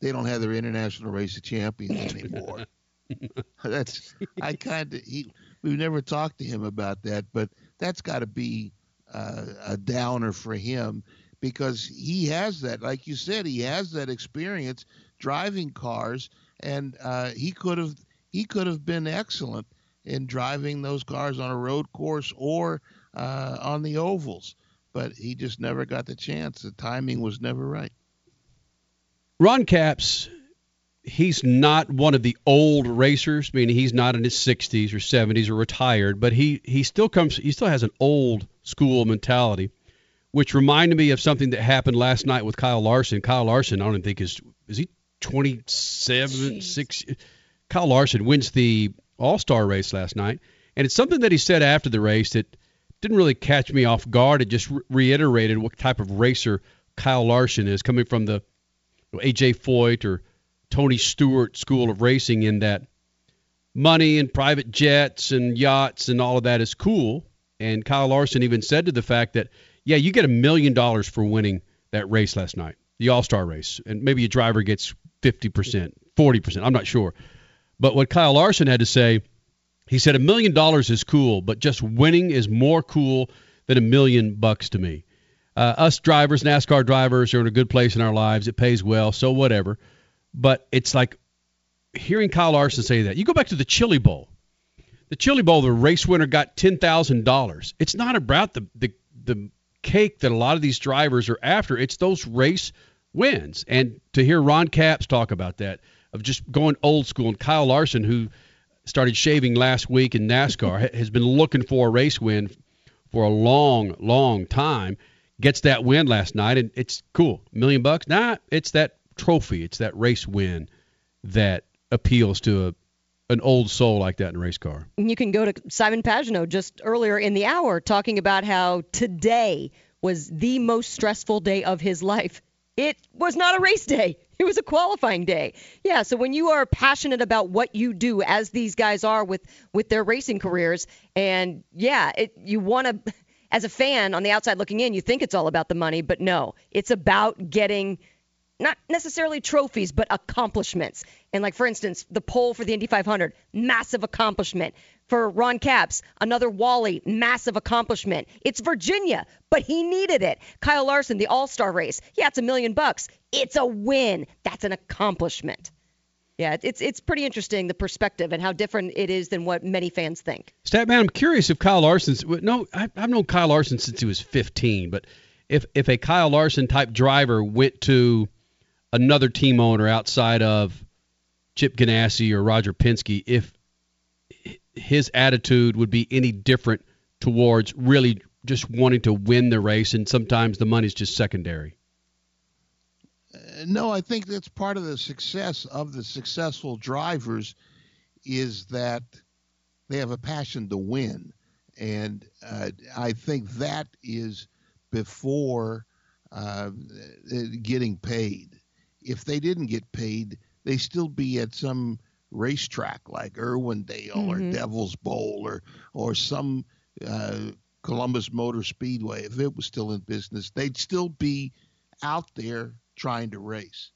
they don't have their International Race of Champions anymore. that's I kind of he we've never talked to him about that, but that's got to be uh, a downer for him because he has that, like you said, he has that experience driving cars, and uh, he could have he could have been excellent in driving those cars on a road course or uh, on the ovals, but he just never got the chance. The timing was never right. Ron Capps, he's not one of the old racers, meaning he's not in his 60s or 70s or retired, but he he still comes he still has an old school mentality, which reminded me of something that happened last night with Kyle Larson. Kyle Larson, I don't think is is he 27, 6 Kyle Larson wins the All-Star race last night, and it's something that he said after the race that didn't really catch me off guard. It just re- reiterated what type of racer Kyle Larson is coming from the you know, AJ Foyt or Tony Stewart School of Racing in that money and private jets and yachts and all of that is cool. And Kyle Larson even said to the fact that, yeah, you get a million dollars for winning that race last night, the All Star race, and maybe a driver gets 50%, 40%. I'm not sure. But what Kyle Larson had to say, he said a million dollars is cool, but just winning is more cool than a million bucks to me. Uh, us drivers, NASCAR drivers, are in a good place in our lives. It pays well, so whatever. But it's like hearing Kyle Larson say that. You go back to the Chili Bowl. The Chili Bowl, the race winner got ten thousand dollars. It's not about the, the the cake that a lot of these drivers are after. It's those race wins. And to hear Ron Capps talk about that, of just going old school, and Kyle Larson, who started shaving last week in NASCAR, has been looking for a race win for a long, long time gets that win last night, and it's cool. A million bucks? Nah, it's that trophy. It's that race win that appeals to a an old soul like that in a race car. You can go to Simon Pagenaud just earlier in the hour talking about how today was the most stressful day of his life. It was not a race day. It was a qualifying day. Yeah, so when you are passionate about what you do as these guys are with with their racing careers and yeah, it, you want to as a fan on the outside looking in, you think it's all about the money, but no, it's about getting not necessarily trophies, but accomplishments. And like for instance, the pole for the Indy 500, massive accomplishment. For Ron Capps, another Wally, massive accomplishment. It's Virginia, but he needed it. Kyle Larson, the All-Star race, yeah, it's a million bucks. It's a win. That's an accomplishment. Yeah, it's it's pretty interesting the perspective and how different it is than what many fans think. Statman, I'm curious if Kyle Larson's no, I, I've known Kyle Larson since he was 15, but if if a Kyle Larson type driver went to another team owner outside of Chip Ganassi or Roger Penske, if his attitude would be any different towards really just wanting to win the race, and sometimes the money's just secondary. No, I think that's part of the success of the successful drivers is that they have a passion to win, and uh, I think that is before uh, getting paid. If they didn't get paid, they still be at some racetrack like Irwindale mm-hmm. or Devil's Bowl or or some uh, Columbus Motor Speedway. If it was still in business, they'd still be out there trying to race,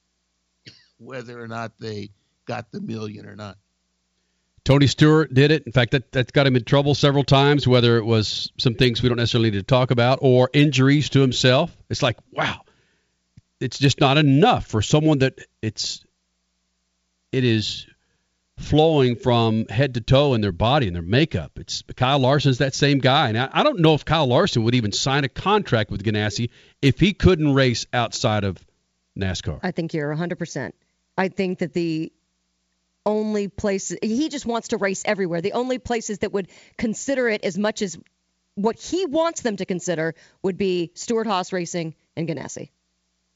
whether or not they got the million or not. Tony Stewart did it. In fact, that, that got him in trouble several times, whether it was some things we don't necessarily need to talk about or injuries to himself. It's like, wow, it's just not enough for someone that it's, it is flowing from head to toe in their body and their makeup. It's Kyle Larson's that same guy, and I, I don't know if Kyle Larson would even sign a contract with Ganassi if he couldn't race outside of NASCAR. I think you're 100%. I think that the only places he just wants to race everywhere. The only places that would consider it as much as what he wants them to consider would be Stewart Haas Racing and Ganassi.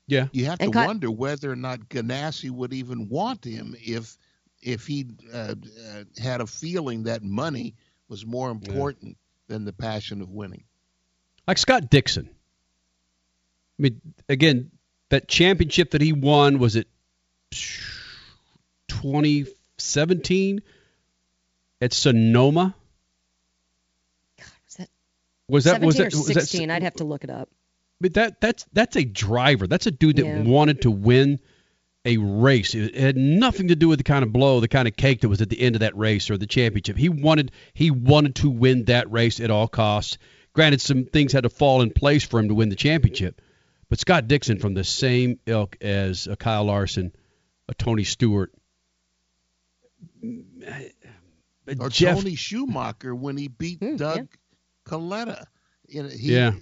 Yeah. You have And to Ky- wonder whether or not Ganassi would even want him if if he uh, uh, had a feeling that money was more important than the passion of winning. Like Scott Dixon. I mean, again, that championship that he won was it 2017 at Sonoma? Was that Was that 17 was or that was that 16? I'd have to look it up. But that that's that's a driver. That's a dude that Yeah. wanted to win a race. It had nothing to do with the kind of blow, the kind of cake that was at the end of that race or the championship. He wanted he wanted to win that race at all costs. Granted, some things had to fall in place for him to win the championship. But Scott Dixon from the same ilk as a Kyle Larson, a Tony Stewart, Or Jeff- Tony Schumacher when he beat hmm, Doug Kalitta. You know, he, Yeah.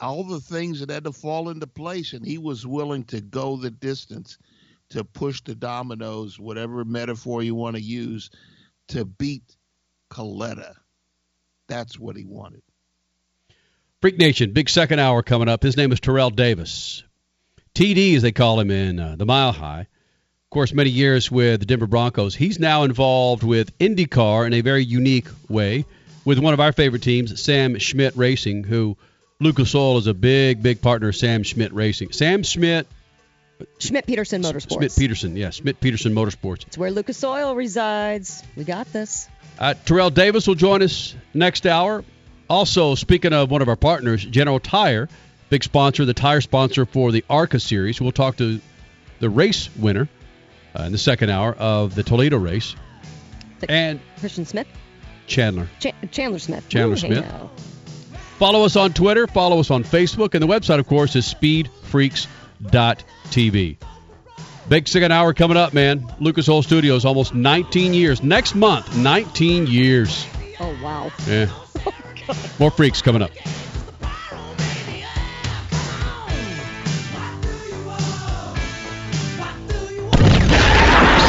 All the things that had to fall into place, and he was willing to go the distance to push the dominoes, whatever metaphor you want to use, to beat Kalitta. That's what he wanted. Freak Nation, big second hour coming up. His name is Terrell Davis. TD, as they call him in uh, the Mile High. Of course, many years with the Denver Broncos. He's now involved with IndyCar in a very unique way with one of our favorite teams, Sam Schmidt Racing, who Lucas Oil is a big, big partner of Sam Schmidt Racing. Sam Schmidt, Schmidt Peterson Motorsports. Schmidt Peterson, yeah, Schmidt Peterson Motorsports. It's where Lucas Oil resides. We got this. Uh, Terrell Davis will join us next hour. Also, speaking of one of our partners, General Tire, big sponsor, the tire sponsor for the ARCA series. We'll talk to the race winner uh, in the second hour of the Toledo race. And Christian Smith, Chandler. Ch- Chandler Smith. Chandler Ooh, hey Smith. now. Follow us on Twitter. Follow us on Facebook. And the website, of course, is speedfreaks.tv. Big second hour coming up, man. Lucas Oil Studios, almost 19 years. Next month, 19 years. Oh wow. Yeah. More freaks coming up.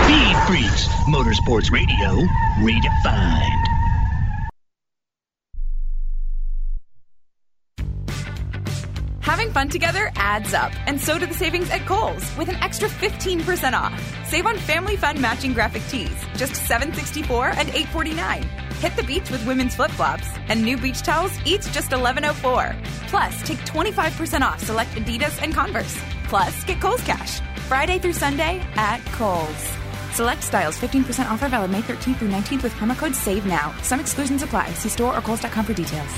Speed Freaks, Motorsports Radio, redefined. Having fun together adds up, and so do the savings at Kohl's with an extra 15% off. Save on family fun matching graphic tees, just $7.64 and $8.49. Hit the beach with women's flip-flops, and new beach towels, each just $11.04. Plus, take 25% off select Adidas and Converse. Plus, get Kohl's cash. Friday through Sunday at Kohl's. Select styles 15% offer valid May 13th through 19th with promo code SAVE NOW. Some exclusions apply. See store or Kohl's.com for details.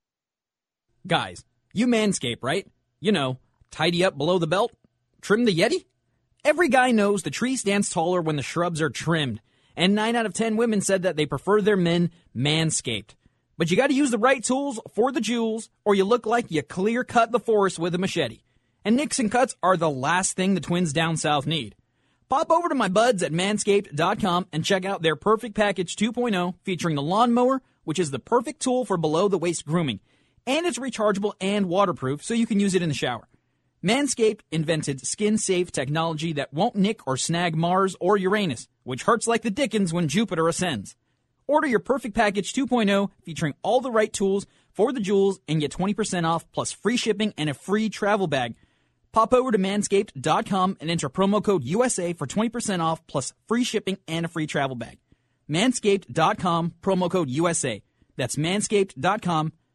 Guys, you manscape, right? You know, tidy up below the belt, trim the Yeti. Every guy knows the tree stands taller when the shrubs are trimmed, and 9 out of 10 women said that they prefer their men manscaped. But you gotta use the right tools for the jewels, or you look like you clear cut the forest with a machete. And nicks and cuts are the last thing the twins down south need. Pop over to my buds at manscaped.com and check out their Perfect Package 2.0 featuring the lawnmower, which is the perfect tool for below the waist grooming. And it's rechargeable and waterproof so you can use it in the shower. Manscaped invented skin safe technology that won't nick or snag Mars or Uranus, which hurts like the dickens when Jupiter ascends. Order your perfect package 2.0 featuring all the right tools for the jewels and get 20% off plus free shipping and a free travel bag. Pop over to manscaped.com and enter promo code USA for 20% off plus free shipping and a free travel bag. Manscaped.com, promo code USA. That's manscaped.com,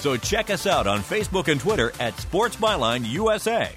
So check us out on Facebook and Twitter at Sports Byline USA.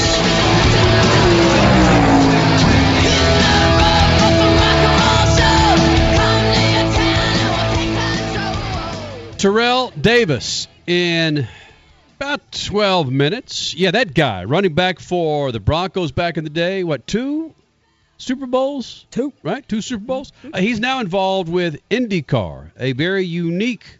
Terrell Davis in about 12 minutes. Yeah, that guy, running back for the Broncos back in the day. What, two Super Bowls? Two. Right? Two Super Bowls? Uh, he's now involved with IndyCar, a very unique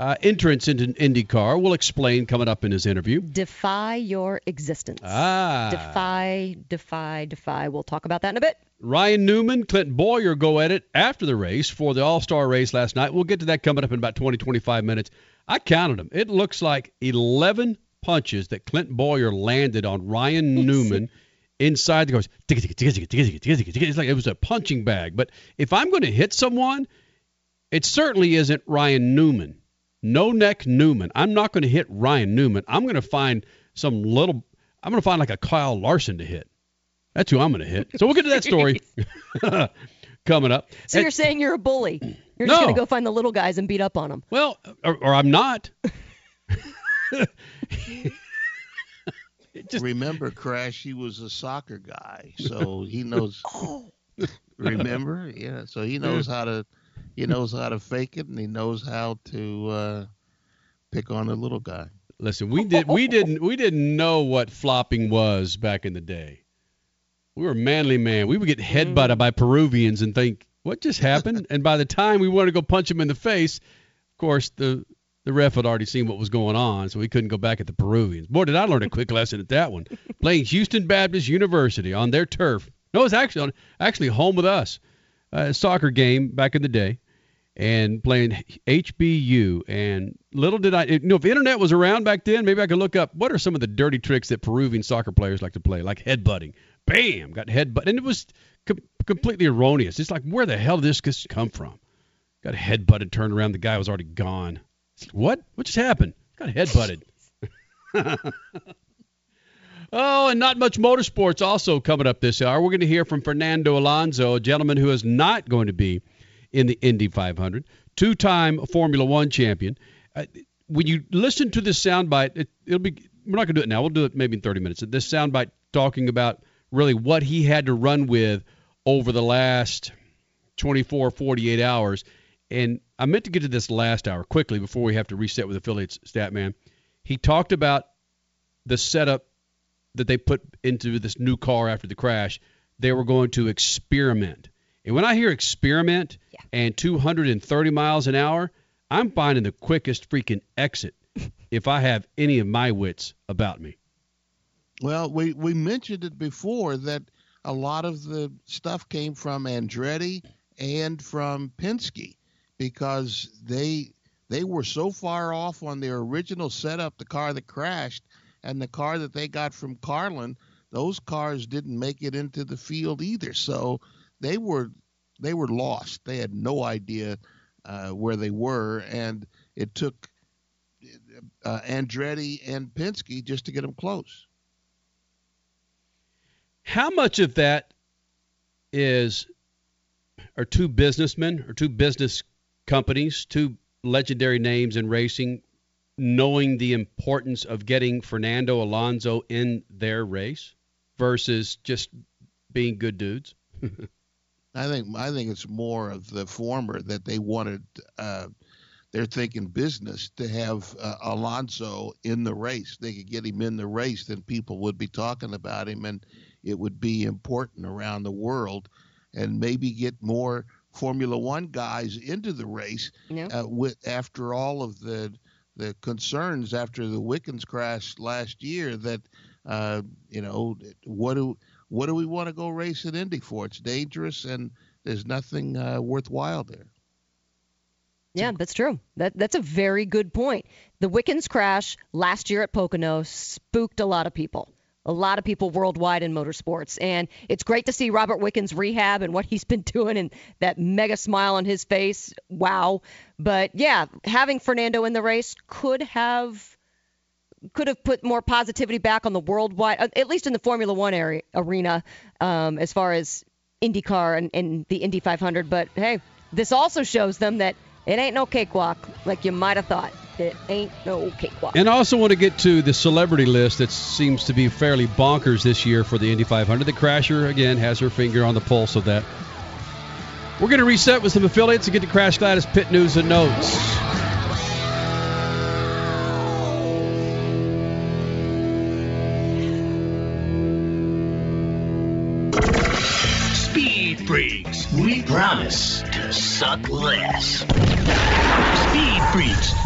uh, entrance into IndyCar. We'll explain coming up in his interview. Defy your existence. Ah. Defy, defy, defy. We'll talk about that in a bit. Ryan Newman, Clint Bowyer go at it after the race for the All Star race last night. We'll get to that coming up in about 20, 25 minutes. I counted them. It looks like 11 punches that Clint Bowyer landed on Ryan Newman inside the course. It's like it was a punching bag. But if I'm going to hit someone, it certainly isn't Ryan Newman. No neck Newman. I'm not going to hit Ryan Newman. I'm going to find some little. I'm going to find like a Kyle Larson to hit. That's who I'm going to hit. So we'll get to that story coming up. So And- you're saying you're a bully? You're No. just going to go find the little guys and beat up on them? Well, or, or I'm not. Remember, Crash, he was a soccer guy, so he knows. oh. Remember, yeah. So he knows how to, he knows how to fake it, and he knows how to uh, pick on a little guy. Listen, we did we didn't we didn't know what flopping was back in the day. We were manly man. We would get headbutted by Peruvians and think, what just happened? and by the time we wanted to go punch him in the face, of course the the ref had already seen what was going on, so we couldn't go back at the Peruvians. Boy, did I learn a quick lesson at that one. Playing Houston Baptist University on their turf. No, it was actually on actually home with us. A soccer game back in the day and playing HBU. And little did I, you know, if the internet was around back then, maybe I could look up what are some of the dirty tricks that Peruvian soccer players like to play, like headbutting. Bam, got headbutt, and it was com- completely erroneous. It's like where the hell did this come from? Got headbutted, turned around, the guy was already gone. What? What just happened? Got headbutted. Oh, and not much motorsports also coming up this hour. We're going to hear from Fernando Alonso, a gentleman who is not going to be in the Indy 500, two-time Formula One champion. Uh, when you listen to this soundbite, it, it'll be. We're not going to do it now. We'll do it maybe in 30 minutes. This soundbite talking about really what he had to run with over the last 24, 48 hours. And I meant to get to this last hour quickly before we have to reset with affiliates stat man. He talked about the setup that they put into this new car after the crash. They were going to experiment. And when I hear experiment and 230 miles an hour, I'm finding the quickest freaking exit if I have any of my wits about me. Well, we, we mentioned it before that a lot of the stuff came from Andretti and from Penske because they they were so far off on their original setup, the car that crashed, and the car that they got from Carlin, those cars didn't make it into the field either. So they were they were lost. They had no idea uh, where they were, and it took uh, Andretti and Penske just to get them close. How much of that is are two businessmen or two business companies, two legendary names in racing, knowing the importance of getting Fernando Alonso in their race versus just being good dudes? I think I think it's more of the former that they wanted. Uh, they're thinking business to have uh, Alonso in the race. They could get him in the race, then people would be talking about him, and it would be important around the world, and maybe get more Formula One guys into the race. Yeah. Uh, with after all of the the concerns after the Wickens crash last year, that uh, you know what do what do we want to go race at Indy for? It's dangerous and there's nothing uh, worthwhile there. Yeah, that's true. That that's a very good point. The Wickens crash last year at Pocono spooked a lot of people. A lot of people worldwide in motorsports. And it's great to see Robert Wickens rehab and what he's been doing and that mega smile on his face. Wow. But yeah, having Fernando in the race could have could have put more positivity back on the worldwide, uh, at least in the Formula One area, arena, um, as far as IndyCar and, and the Indy 500. But hey, this also shows them that it ain't no cakewalk like you might have thought. It ain't no cakewalk. And I also want to get to the celebrity list that seems to be fairly bonkers this year for the Indy 500. The Crasher, again, has her finger on the pulse of that. We're going to reset with some affiliates and get to Crash Gladys Pit News and Notes. Speed Freaks, we promise to suck less.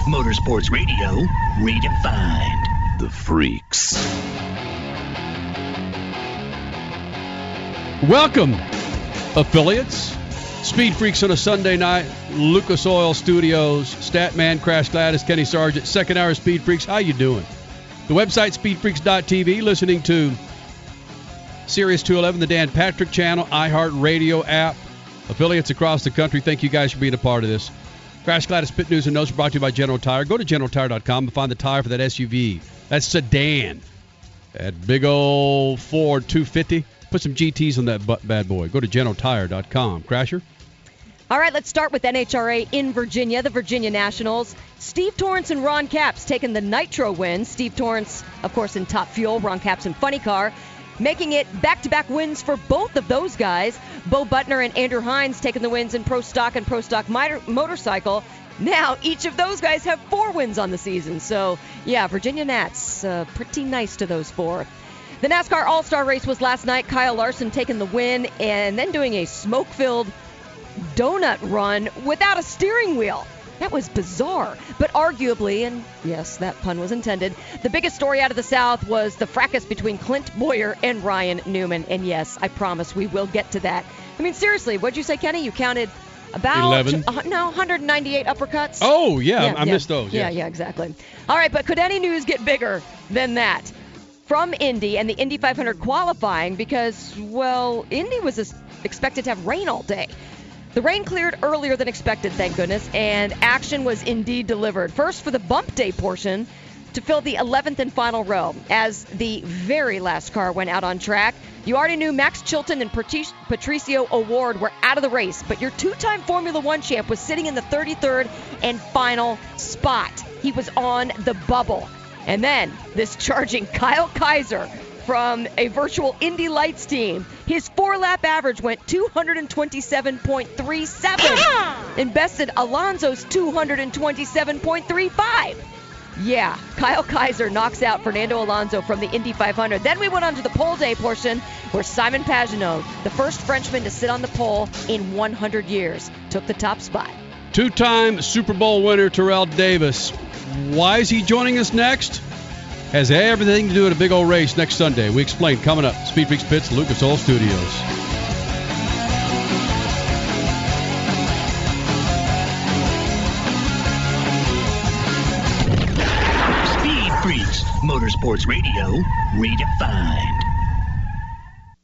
Speed Freaks, Motorsports Radio, redefined. The Freaks. Welcome, affiliates. Speed Freaks on a Sunday night. Lucas Oil Studios. Statman, Crash Gladys, Kenny Sargent. Second hour Speed Freaks. How you doing? The website speedfreaks.tv. Listening to Sirius 211, the Dan Patrick Channel, iHeart Radio app. Affiliates across the country. Thank you guys for being a part of this. Crash Gladys Pit News and Notes brought to you by General Tire. Go to generaltire.com and find the tire for that SUV. That sedan. That big old Ford 250. Put some GTs on that bad boy. Go to generaltire.com. Crasher? All right, let's start with NHRA in Virginia, the Virginia Nationals. Steve Torrence and Ron Capps taking the Nitro win. Steve Torrence, of course, in Top Fuel. Ron Capps in Funny Car. Making it back-to-back wins for both of those guys. Bo Butner and Andrew Hines taking the wins in Pro Stock and Pro Stock motor- Motorcycle. Now each of those guys have four wins on the season. So yeah, Virginia Nats uh, pretty nice to those four. The NASCAR All-Star Race was last night. Kyle Larson taking the win and then doing a smoke-filled donut run without a steering wheel. That was bizarre. But arguably, and yes, that pun was intended, the biggest story out of the South was the fracas between Clint Bowyer and Ryan Newman. And yes, I promise we will get to that. I mean, seriously, what'd you say, Kenny? You counted about 11. uh, no 198 uppercuts. Oh, yeah, I missed those, Yeah, yeah. yeah, exactly. All right, but could any news get bigger than that? From Indy and the Indy 500 qualifying because, well, Indy was expected to have rain all day. The rain cleared earlier than expected, thank goodness, and action was indeed delivered. First for the bump day portion to fill the 11th and final row as the very last car went out on track. You already knew Max Chilton and Patricio O'Ward were out of the race, but your two-time Formula One champ was sitting in the 33rd and final spot. He was on the bubble. And then this charging Kyle Kaiser from a virtual Indy Lights team. His four lap average went 227.37 and bested Alonso's 227.35. Yeah, Kyle Kaiser knocks out Fernando Alonso from the Indy 500. Then we went on to the pole day portion where Simon Pagenaud, the first Frenchman to sit on the pole in 100 years, took the top spot. Two time Super Bowl winner Terrell Davis. Why is he joining us next? Has everything to do with a big old race next Sunday. We explain coming up. Speed Freaks Pits, Lucas Oil Studios. Speed Freaks, Motorsports Radio, redefined.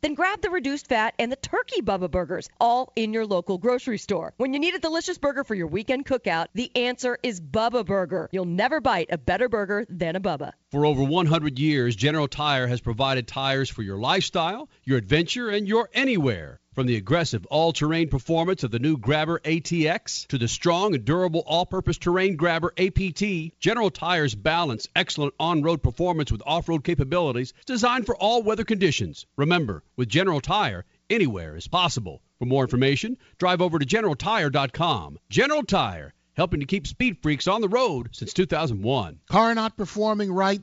Then grab the reduced fat and the turkey Bubba burgers, all in your local grocery store. When you need a delicious burger for your weekend cookout, the answer is Bubba Burger. You'll never bite a better burger than a Bubba. For over 100 years, General Tire has provided tires for your lifestyle, your adventure, and your anywhere. From the aggressive all-terrain performance of the new Grabber ATX to the strong and durable all-purpose terrain Grabber APT, General Tire's balance excellent on-road performance with off-road capabilities designed for all weather conditions. Remember, with General Tire, anywhere is possible. For more information, drive over to generaltire.com. General Tire, helping to keep speed freaks on the road since 2001. Car not performing right,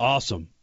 awesome.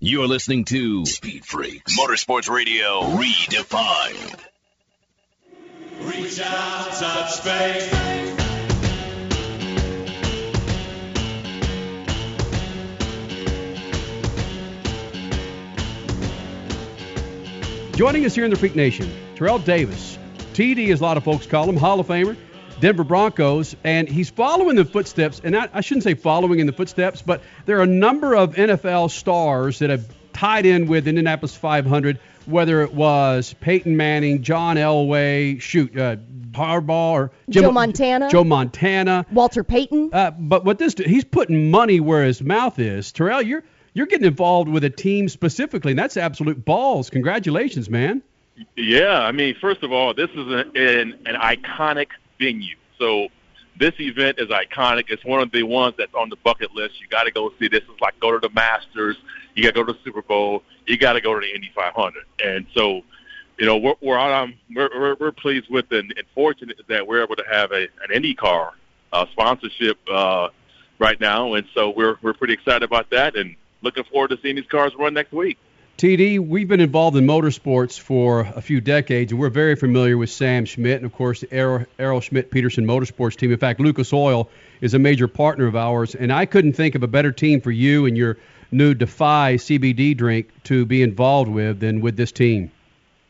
You're listening to Speed Freaks Motorsports Radio Redefined. Reach out, touch space. Joining us here in the Freak Nation, Terrell Davis. TD, as a lot of folks call him, Hall of Famer, Denver Broncos, and he's following the footsteps. And I, I shouldn't say following in the footsteps, but there are a number of NFL stars that have tied in with Indianapolis 500, whether it was Peyton Manning, John Elway, shoot, uh, Harbaugh, or Jim, Joe Montana. Joe Montana. Walter Payton. Uh, but what this he's putting money where his mouth is. Terrell, you're you're getting involved with a team specifically, and that's absolute balls. Congratulations, man. Yeah, I mean, first of all, this is an, an, an iconic venue. So this event is iconic. It's one of the ones that's on the bucket list. You got to go see. This is like go to the Masters. You got to go to the Super Bowl. You got to go to the Indy 500. And so, you know, we're we're um, we're, we're, we're pleased with and, and fortunate that we're able to have a an IndyCar uh, sponsorship uh, right now. And so we're we're pretty excited about that and looking forward to seeing these cars run next week. TD, we've been involved in motorsports for a few decades, and we're very familiar with Sam Schmidt and, of course, the Arrow Schmidt Peterson Motorsports team. In fact, Lucas Oil is a major partner of ours, and I couldn't think of a better team for you and your new Defy CBD drink to be involved with than with this team.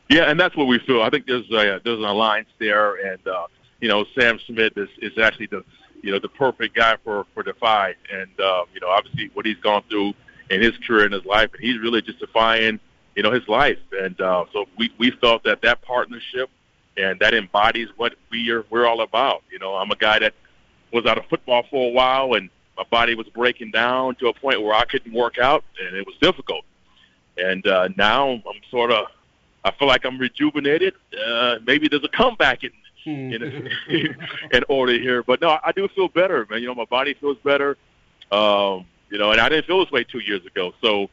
Yeah, and that's what we feel. I think there's a there's an alliance there, and uh, you know, Sam Schmidt is, is actually the you know the perfect guy for for Defy, and uh, you know, obviously what he's gone through in his career and his life, and he's really just defying, you know, his life. And uh, so we we felt that that partnership and that embodies what we are we're all about. You know, I'm a guy that was out of football for a while, and my body was breaking down to a point where I couldn't work out, and it was difficult. And uh, now I'm sort of I feel like I'm rejuvenated. Uh, maybe there's a comeback in in, in order here, but no, I do feel better, man. You know, my body feels better. Um, you know, and I didn't feel this way two years ago. So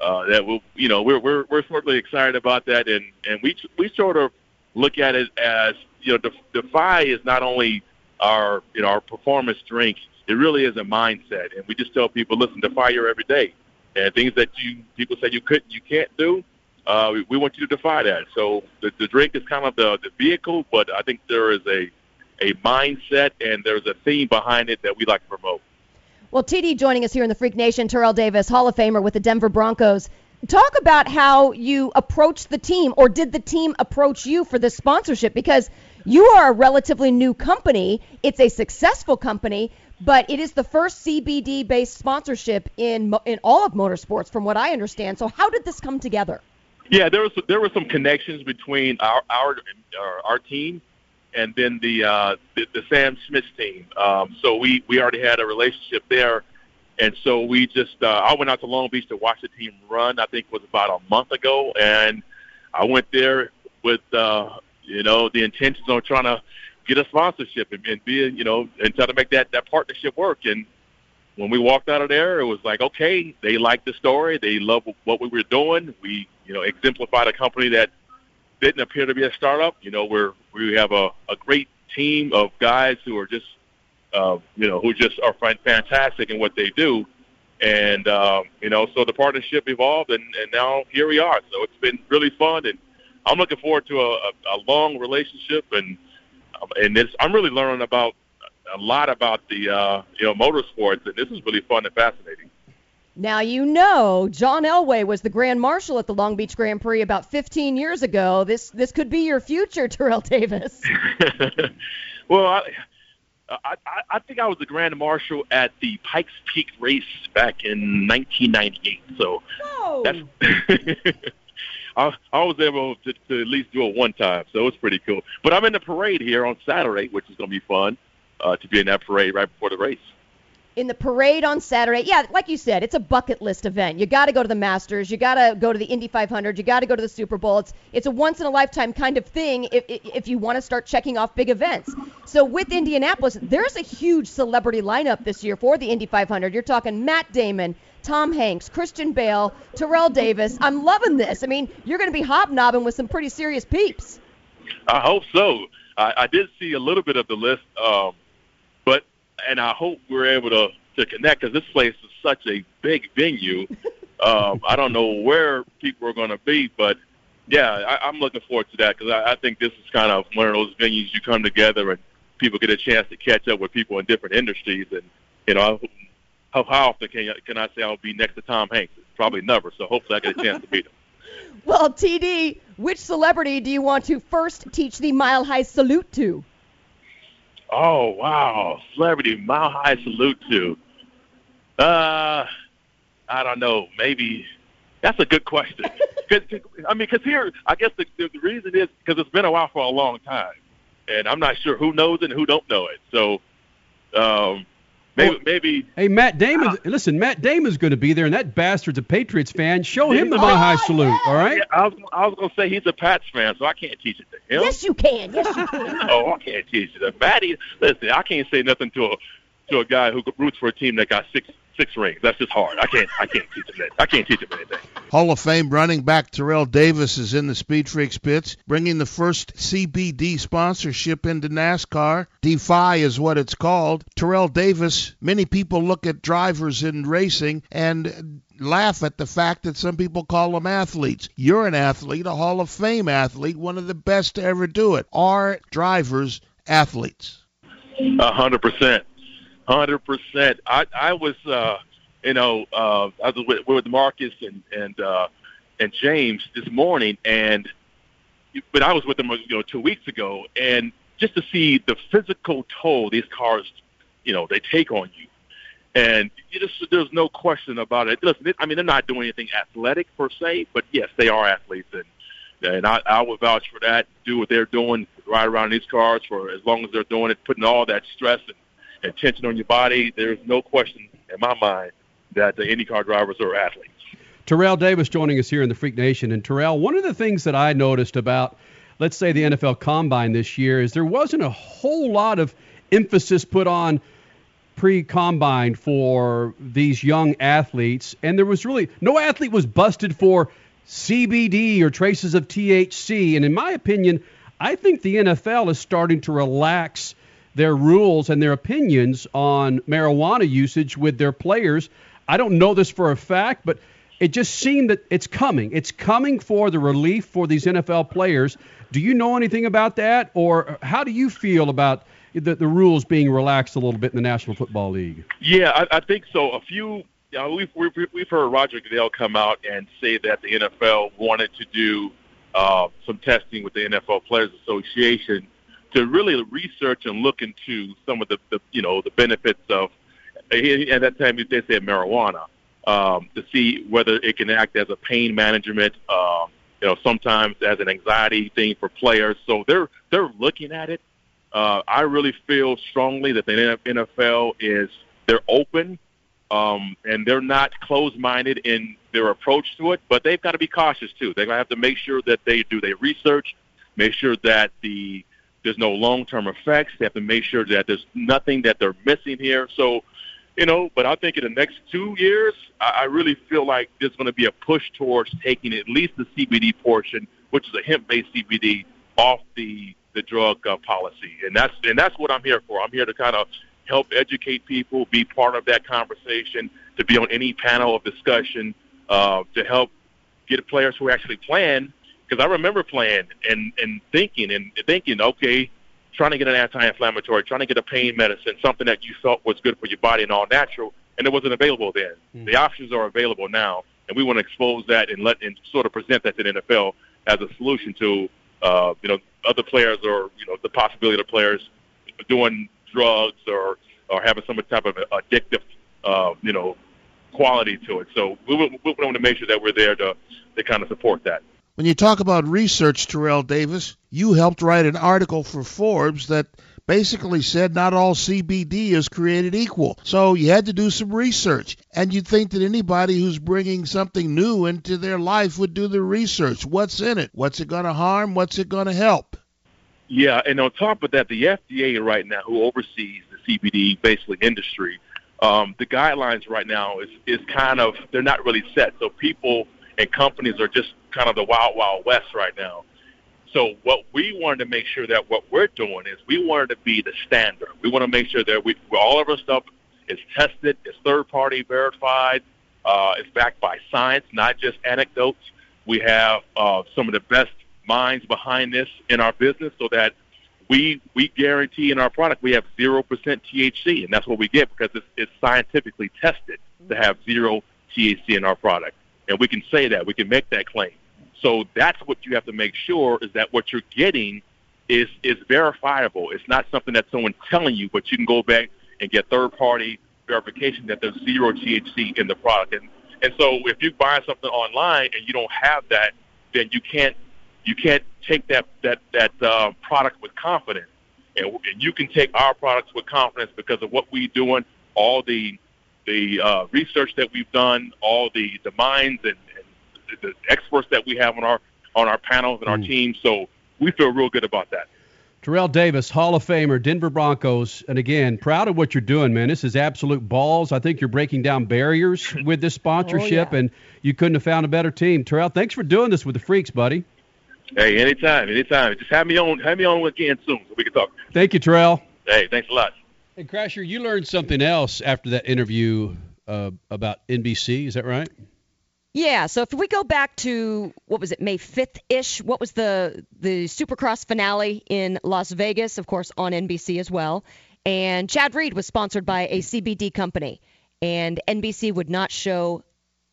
uh, that will, you know, we're we're we're certainly excited about that, and and we we sort of look at it as you know, Def- Defy is not only our you know our performance drink, it really is a mindset, and we just tell people, listen, defy your every day, and things that you people say you couldn't, you can't do. Uh, we, we want you to defy that. So the, the drink is kind of the, the vehicle, but I think there is a a mindset and there's a theme behind it that we like to promote. Well, TD joining us here in the Freak Nation, Terrell Davis, Hall of Famer with the Denver Broncos. Talk about how you approached the team, or did the team approach you for this sponsorship? Because you are a relatively new company. It's a successful company, but it is the first CBD based sponsorship in, in all of motorsports, from what I understand. So, how did this come together? Yeah, there was there were some connections between our our our, our team and then the, uh, the the Sam Schmidt team. Um, so we we already had a relationship there, and so we just uh, I went out to Long Beach to watch the team run. I think it was about a month ago, and I went there with uh, you know the intentions on trying to get a sponsorship and, and be you know and try to make that that partnership work. And when we walked out of there, it was like okay, they liked the story, they loved what we were doing. We you know exemplified a company that didn't appear to be a startup. You know, we're we have a, a great team of guys who are just uh, you know who just are fantastic in what they do, and um, you know so the partnership evolved, and, and now here we are. So it's been really fun, and I'm looking forward to a, a, a long relationship, and um, and this I'm really learning about a lot about the uh, you know motorsports, and this is really fun and fascinating. Now you know John Elway was the Grand Marshal at the Long Beach Grand Prix about 15 years ago. This this could be your future, Terrell Davis. well, I, I I think I was the grand marshal at the Pikes Peak race back in 1998. So oh. that's I, I was able to, to at least do it one time, so it was pretty cool. But I'm in the parade here on Saturday, which is going to be fun uh, to be in that parade right before the race in the parade on Saturday. Yeah, like you said, it's a bucket list event. You got to go to the Masters, you got to go to the Indy 500, you got to go to the Super Bowl. It's it's a once in a lifetime kind of thing if if you want to start checking off big events. So with Indianapolis, there's a huge celebrity lineup this year for the Indy 500. You're talking Matt Damon, Tom Hanks, Christian Bale, Terrell Davis. I'm loving this. I mean, you're going to be hobnobbing with some pretty serious peeps. I hope so. I, I did see a little bit of the list. Um, and I hope we're able to to connect because this place is such a big venue. um, I don't know where people are going to be, but yeah, I, I'm looking forward to that because I, I think this is kind of one of those venues you come together and people get a chance to catch up with people in different industries. And you know, how, how often can can I say I'll be next to Tom Hanks? Probably never. So hopefully I get a chance to meet him. Well, TD, which celebrity do you want to first teach the mile high salute to? Oh wow, celebrity mile high salute to. Uh, I don't know. Maybe that's a good question. Cause, I mean, because here, I guess the, the, the reason is because it's been a while for a long time, and I'm not sure who knows it and who don't know it. So, um, maybe, Well, maybe Hey, Matt Damon. Ah. listen, Matt Damon's going to be there, and that bastard's a Patriots fan. Show him the Mile High salute, all right? Yeah, I was, I was gonna say he's a Pats fan, so I can't teach it to him. Yes, you can. Yes, you can. oh, I can't teach it. to Matty, listen, I can't say nothing to a to a guy who roots for a team that got six six rings. That's just hard. I can't I can't teach him that. I can't teach him anything. Hall of Fame running back Terrell Davis is in the Speed Freaks pits, bringing the first CBD sponsorship into NASCAR. Defy is what it's called. Terrell Davis, many people look at drivers in racing and laugh at the fact that some people call them athletes. You're an athlete, a Hall of Fame athlete, one of the best to ever do it. Are drivers athletes? A hundred percent, hundred percent. I I was uh you know uh I was with, with Marcus and and uh and James this morning and but I was with them you know two weeks ago and just to see the physical toll these cars you know they take on you and just there's no question about it. Listen, I mean they're not doing anything athletic per se, but yes they are athletes and and I, I would vouch for that. Do what they're doing, ride around these cars for as long as they're doing it, putting all that stress and, and tension on your body. There's no question in my mind that the IndyCar drivers are athletes. Terrell Davis joining us here in the Freak Nation. And Terrell, one of the things that I noticed about, let's say, the NFL Combine this year is there wasn't a whole lot of emphasis put on pre-combine for these young athletes, and there was really no athlete was busted for CBD or traces of THC. And in my opinion, I think the NFL is starting to relax their rules and their opinions on marijuana usage with their players. I don't know this for a fact, but it just seemed that it's coming. It's coming for the relief for these NFL players. Do you know anything about that, or how do you feel about the, the rules being relaxed a little bit in the National Football League? Yeah, I, I think so. A few, you know, we've, we've we've heard Roger Goodell come out and say that the NFL wanted to do uh, some testing with the NFL Players Association to really research and look into some of the, the you know the benefits of at that time they said marijuana um, to see whether it can act as a pain management um, you know sometimes as an anxiety thing for players so they're they're looking at it uh, I really feel strongly that the NFL is they're open um, and they're not closed-minded in their approach to it, but they've got to be cautious too. They're to have to make sure that they do their research, make sure that the there's no long-term effects. They have to make sure that there's nothing that they're missing here. So, you know, but I think in the next two years, I, I really feel like there's going to be a push towards taking at least the CBD portion, which is a hemp-based CBD, off the the drug uh, policy, and that's and that's what I'm here for. I'm here to kind of help educate people, be part of that conversation, to be on any panel of discussion, uh, to help get players who actually plan. Because I remember playing and and thinking and thinking, okay, trying to get an anti-inflammatory, trying to get a pain medicine, something that you felt was good for your body and all natural, and it wasn't available then. Mm. The options are available now, and we want to expose that and let and sort of present that to the NFL as a solution to uh, you know other players or you know the possibility of players doing drugs or or having some type of addictive uh, you know quality to it. So we, we, we want to make sure that we're there to to kind of support that. When you talk about research, Terrell Davis, you helped write an article for Forbes that basically said not all CBD is created equal. So you had to do some research. And you'd think that anybody who's bringing something new into their life would do the research. What's in it? What's it going to harm? What's it going to help? Yeah, and on top of that, the FDA right now, who oversees the CBD basically industry, um, the guidelines right now is is kind of they're not really set. So people and companies are just kind of the wild wild west right now. So what we wanted to make sure that what we're doing is we wanted to be the standard. We want to make sure that we all of our stuff is tested, is third party verified, uh, is backed by science, not just anecdotes. We have uh, some of the best minds behind this in our business, so that we we guarantee in our product we have zero percent THC, and that's what we get because it's, it's scientifically tested to have zero THC in our product, and we can say that we can make that claim. So that's what you have to make sure is that what you're getting is is verifiable. It's not something that someone's telling you, but you can go back and get third party verification that there's zero THC in the product. And and so if you buy something online and you don't have that, then you can't you can't take that that that uh, product with confidence. And, and you can take our products with confidence because of what we're doing, all the the uh, research that we've done, all the the minds and and the experts that we have on our on our panels and our mm. team. So we feel real good about that. Terrell Davis, Hall of Famer, Denver Broncos, and again, proud of what you're doing, man. This is absolute balls. I think you're breaking down barriers with this sponsorship, oh, yeah. and you couldn't have found a better team. Terrell, thanks for doing this with the freaks, buddy. Hey, anytime, anytime. Just have me on, have me on again soon so we can talk. Thank you, Terrell. Hey, thanks a lot. Hey, Crasher, you learned something else after that interview uh, about NBC. Is that right? Yeah, so if we go back to what was it, May 5th ish, what was the the Supercross finale in Las Vegas, of course on NBC as well. And Chad Reed was sponsored by a CBD company, and NBC would not show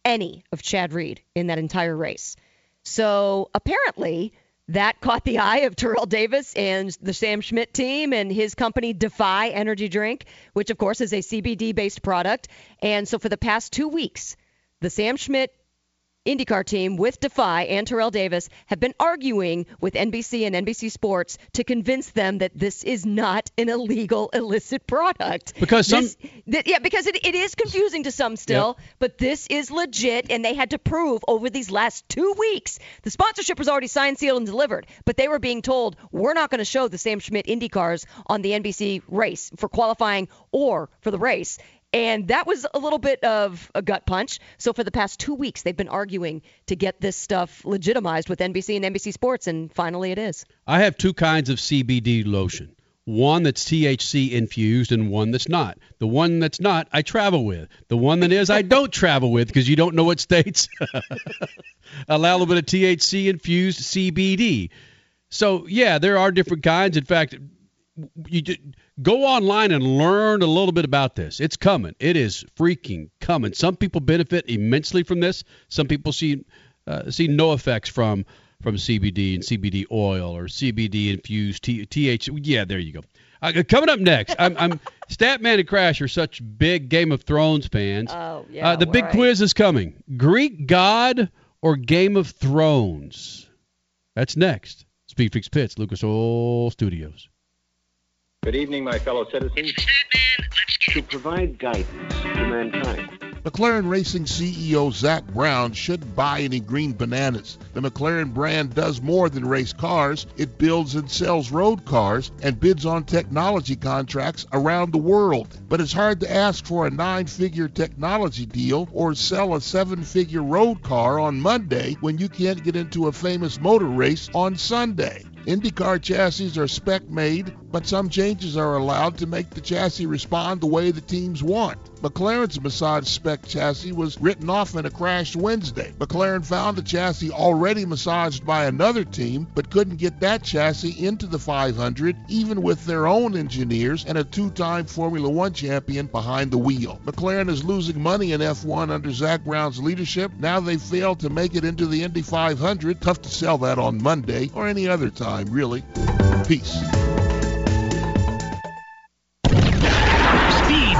any of Chad Reed in that entire race. So apparently that caught the eye of Terrell Davis and the Sam Schmidt team and his company Defy Energy Drink, which of course is a CBD based product. And so for the past two weeks, the Sam Schmidt IndyCar team with Defy and Terrell Davis have been arguing with NBC and NBC Sports to convince them that this is not an illegal illicit product. Because some- This- that- yeah, because it, it is confusing to some still, but this is legit, and they had to prove over these last two weeks. The sponsorship was already signed, sealed, and delivered, but they were being told we're not going to show the Sam Schmidt IndyCars on the NBC race for qualifying or for the race. And that was a little bit of a gut punch. So for the past two weeks, they've been arguing to get this stuff legitimized with NBC and NBC Sports, and finally it is. I have two kinds of CBD lotion. One that's THC infused and one that's not. The one that's not, I travel with. The one that is, I don't travel with because you don't know what states allow a little bit of THC infused CBD. So, yeah, there are different kinds. In fact, you ju- go online and learn a little bit about this. It's coming. It is freaking coming. Some people benefit immensely from this. Some people see uh, see no effects from from CBD and CBD oil or CBD infused T- TH. Yeah, there you go. Uh, coming up next, I'm, I'm Statman and Crash are such big Game of Thrones fans. Oh yeah. uh, the big right. quiz is coming. Greek god or Game of Thrones? That's next. Speed Freaks Pits, Lucas Oil Studios. Good evening, my fellow citizens. To provide guidance to mankind. McLaren Racing CEO Zak Brown shouldn't buy any green bananas. The McLaren brand does more than race cars. It builds and sells road cars and bids on technology contracts around the world. But it's hard to ask for a nine-figure technology deal or sell a seven-figure road car on Monday when you can't get into a famous motor race on Sunday. IndyCar chassis are spec made, but some changes are allowed to make the chassis respond the way the teams want. McLaren's massage spec chassis was written off in a crash Wednesday. McLaren found a chassis already massaged by another team, but couldn't get that chassis into the 500, even with their own engineers and a two time Formula One champion behind the wheel. McLaren is losing money in F1 under Zak Brown's leadership. Now they failed to make it into the Indy 500. Tough to sell that on Monday or any other time, really. Peace.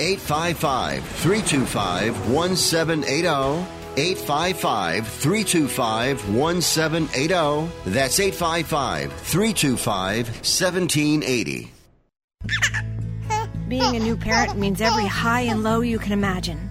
855 325 1780. 855 325 1780. That's 855 325 1780. Being a new parent means every high and low you can imagine.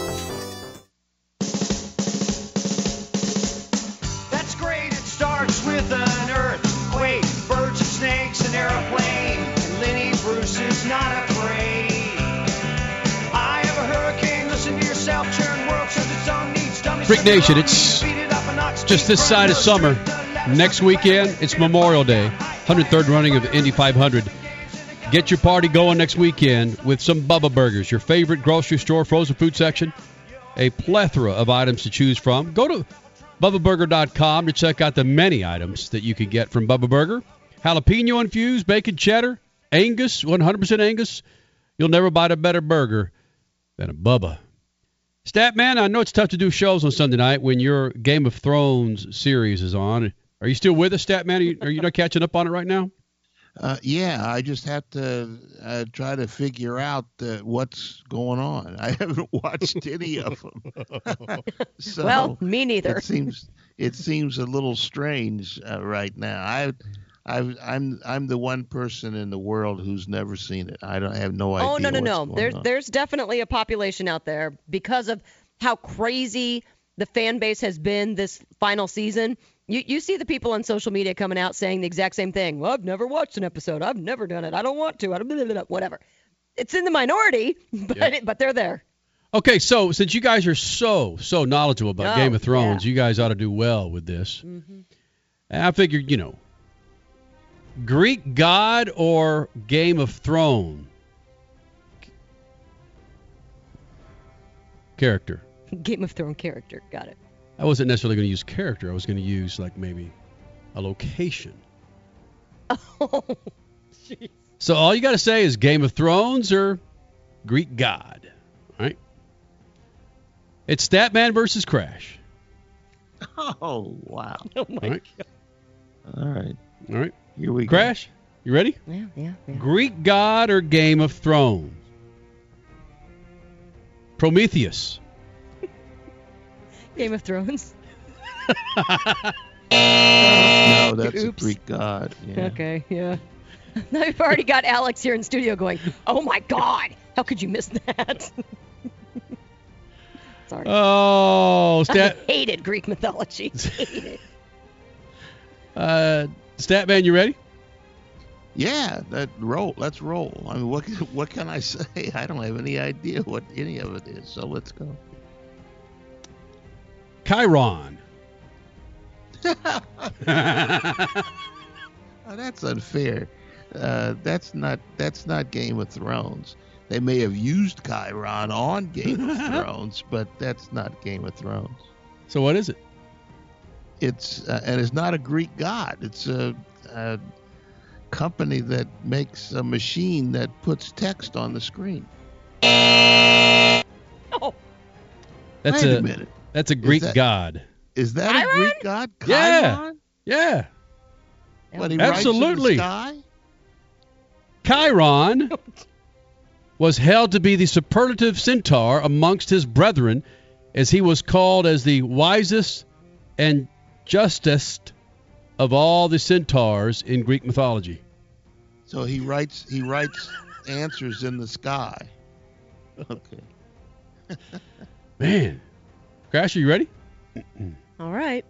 Freak Nation, it's just this side of summer. Next weekend, it's Memorial Day, 103rd running of the Indy 500. Get your party going next weekend with some Bubba Burgers, your favorite grocery store frozen food section. A plethora of items to choose from. Go to BubbaBurger.com to check out the many items that you can get from Bubba Burger. Jalapeno infused, bacon cheddar, Angus, 100% Angus. You'll never bite a better burger than a Bubba. Statman, I know it's tough to do shows on Sunday night when your Game of Thrones series is on. Are you still with us, Statman? Are you, are you not catching up on it right now? Uh, yeah, I just have to uh, try to figure out uh, what's going on. I haven't watched any of them. so well, me neither. It seems it seems a little strange uh, right now. I, I, I'm I'm the one person in the world who's never seen it. I don't I have no idea. Oh no no no! There's on. there's definitely a population out there because of how crazy the fan base has been this final season. You you see the people on social media coming out saying the exact same thing. Well, I've never watched an episode. I've never done it. I don't want to. I don't whatever. It's in the minority, but but they're there. Okay, so since you guys are so so knowledgeable about Oh, Game of Thrones, you guys ought to do well with this. Mm-hmm. I figured, you know, Greek god or Game of Thrones character. Game of Thrones character. Got it. I wasn't necessarily going to use character. I was going to use like maybe a location. Oh, jeez. So all you got to say is Game of Thrones or Greek god. All right. It's Statman versus Crash. Oh wow! Oh my All right. All right, All right. Here we go. Crash, you ready? Yeah, yeah, yeah. Greek god or Game of Thrones? Prometheus. Game of Thrones. No, that's a Greek god. Yeah. Okay, yeah. Now we've already got Alex here in studio going, "Oh my God, how could you miss that?" Sorry. Oh, Stat, I hated Greek mythology. Hated. uh, Statman, you ready? Yeah, that roll. Let's roll. I mean, what can- what can I say? I don't have any idea what any of it is. So let's go. Chiron. Oh, that's unfair. Uh, that's not that's not Game of Thrones. They may have used Chiron on Game of Thrones, but that's not Game of Thrones. So what is it? It's uh, and it's not a Greek god. It's a, a company that makes a machine that puts text on the screen. Oh, That's Wait a, a minute. That's a Greek that- god. Is that a Greek god? Yeah. Chiron? Yeah. What, he Absolutely. Writes in the sky? Chiron was held to be the superlative centaur amongst his brethren, as he was called as the wisest and justest of all the centaurs in Greek mythology. So he writes he writes answers in the sky. Okay. Man. Crash, are you ready? all right.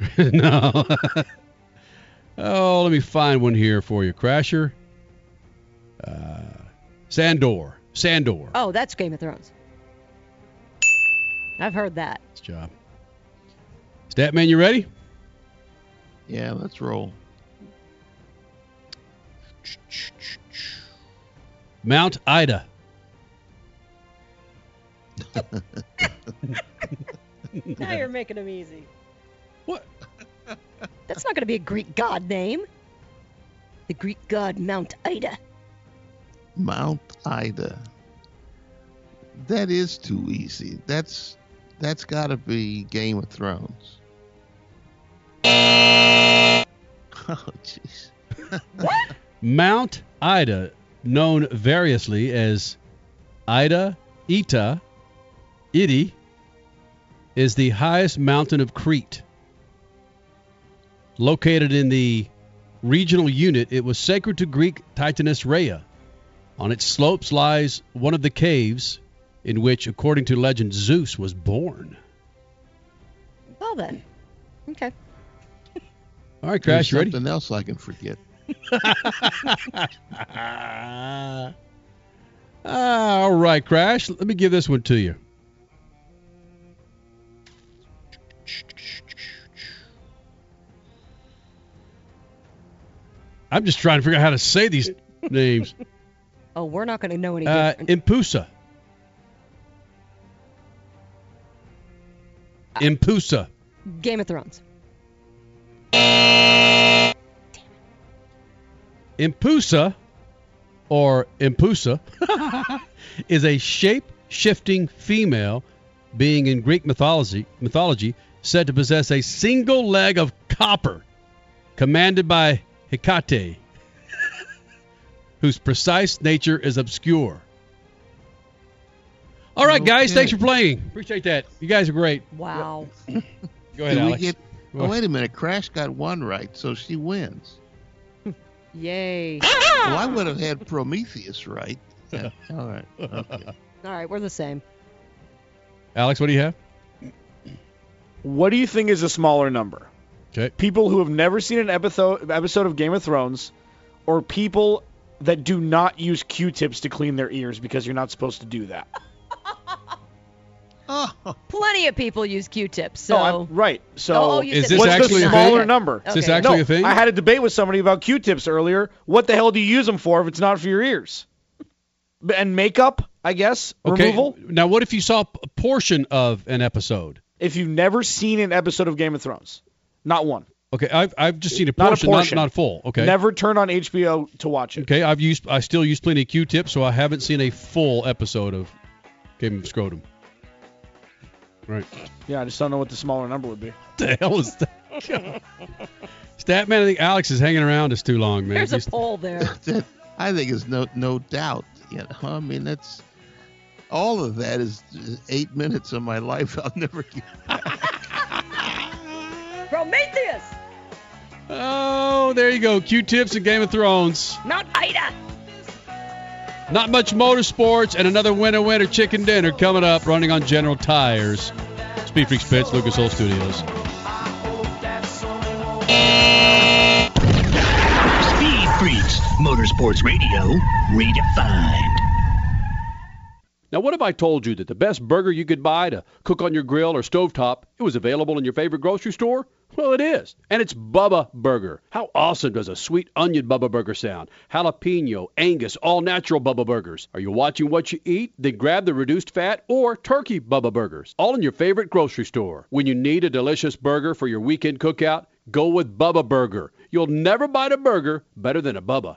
no. oh, let me find one here for you, Crasher. Uh, Sandor. Sandor. Oh, that's Game of Thrones. I've heard that. Nice job. Statman, you ready? Yeah, let's roll. Mount Ida. Now you're making them easy. What? That's not going to be a Greek god name. The Greek god Mount Ida. Mount Ida. That is too easy. That's that's got to be Game of Thrones. Oh, jeez. Mount Ida, known variously as Ida, Ita, Idi, is the highest mountain of Crete. Located in the regional unit, it was sacred to Greek Titaness Rhea. On its slopes lies one of the caves in which, according to legend, Zeus was born. Well then. Okay. All right, Crash, you There's ready? something else I can forget. Ah, all right, Crash. Let me give this one to you. I'm just trying to figure out how to say these names. Oh, we're not going to know any Uh. Impusa. Impusa. Game of Thrones. Impusa, or Impusa, is a shape-shifting female being in Greek mythology, mythology said to possess a single leg of copper, commanded by Hecate, whose precise nature is obscure. All right, guys, Okay. thanks for playing. Appreciate that. You guys are great. Wow. Go ahead, Alex. get? Go Oh, wait a minute. Crash got one right, so she wins. Yay. Well, I would have had Prometheus right. Yeah. All right. Okay. All right, we're the same. Alex, what do you have? What do you think is a smaller number? Okay. People who have never seen an episode episode of Game of Thrones, or people that do not use Q-tips to clean their ears because you're not supposed to do that. Plenty of people use Q-tips, so No, I'm, right. So Oh, oh, you Is said this what's actually the a smaller thing? number? Is this Okay. actually no, a thing? I had a debate with somebody about Q-tips earlier. What the hell do you use them for if it's not for your ears? And makeup, I guess, Okay. removal. Now, what if you saw a portion of an episode? If you've never seen an episode of Game of Thrones, not one, Okay, I've I've just seen a portion, Not a portion, not, not full. Okay. never turn on HBO to watch it. Okay, I've used I still use plenty of Q-tips, so I haven't seen a full episode of Game of Scrotum. Right. Yeah, I just don't know what the smaller number would be. What the hell is that? Statman, I think Alex is hanging around us too long, man. there's a poll there. that I think is no no doubt. You know, I mean that's all of that is eight minutes of my life I'll never get. Prometheus. oh, there you go. Q-tips and Game of Thrones. Mount Ida. Not much motorsports and another winner winner chicken dinner coming up running on General Tires. Speed Freaks Pits, Lucas Oil Studios. Speed Freaks, Motorsports Radio, redefined. Now, what if I told you that the best burger you could buy to cook on your grill or stovetop, it was available in your favorite grocery store? Well, it is. And it's Bubba Burger. How awesome does a sweet onion Bubba Burger sound? Jalapeno, Angus, all natural Bubba Burgers. Are you watching what you eat? Then grab the reduced fat or turkey Bubba Burgers. All in your favorite grocery store. When you need a delicious burger for your weekend cookout, go with Bubba Burger. You'll never bite a burger better than a Bubba.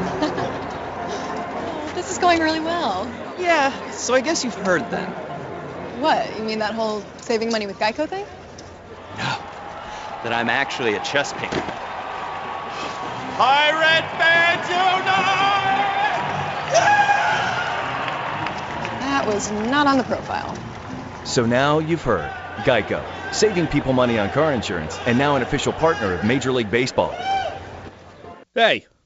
This is going really well. Yeah, so I guess you've heard then. What? You mean that whole saving money with Geico thing? No. That I'm actually a chess painter. Pirate band fans That was not on the profile. So now you've heard. Geico, saving people money on car insurance, and now an official partner of Major League Baseball. Hey,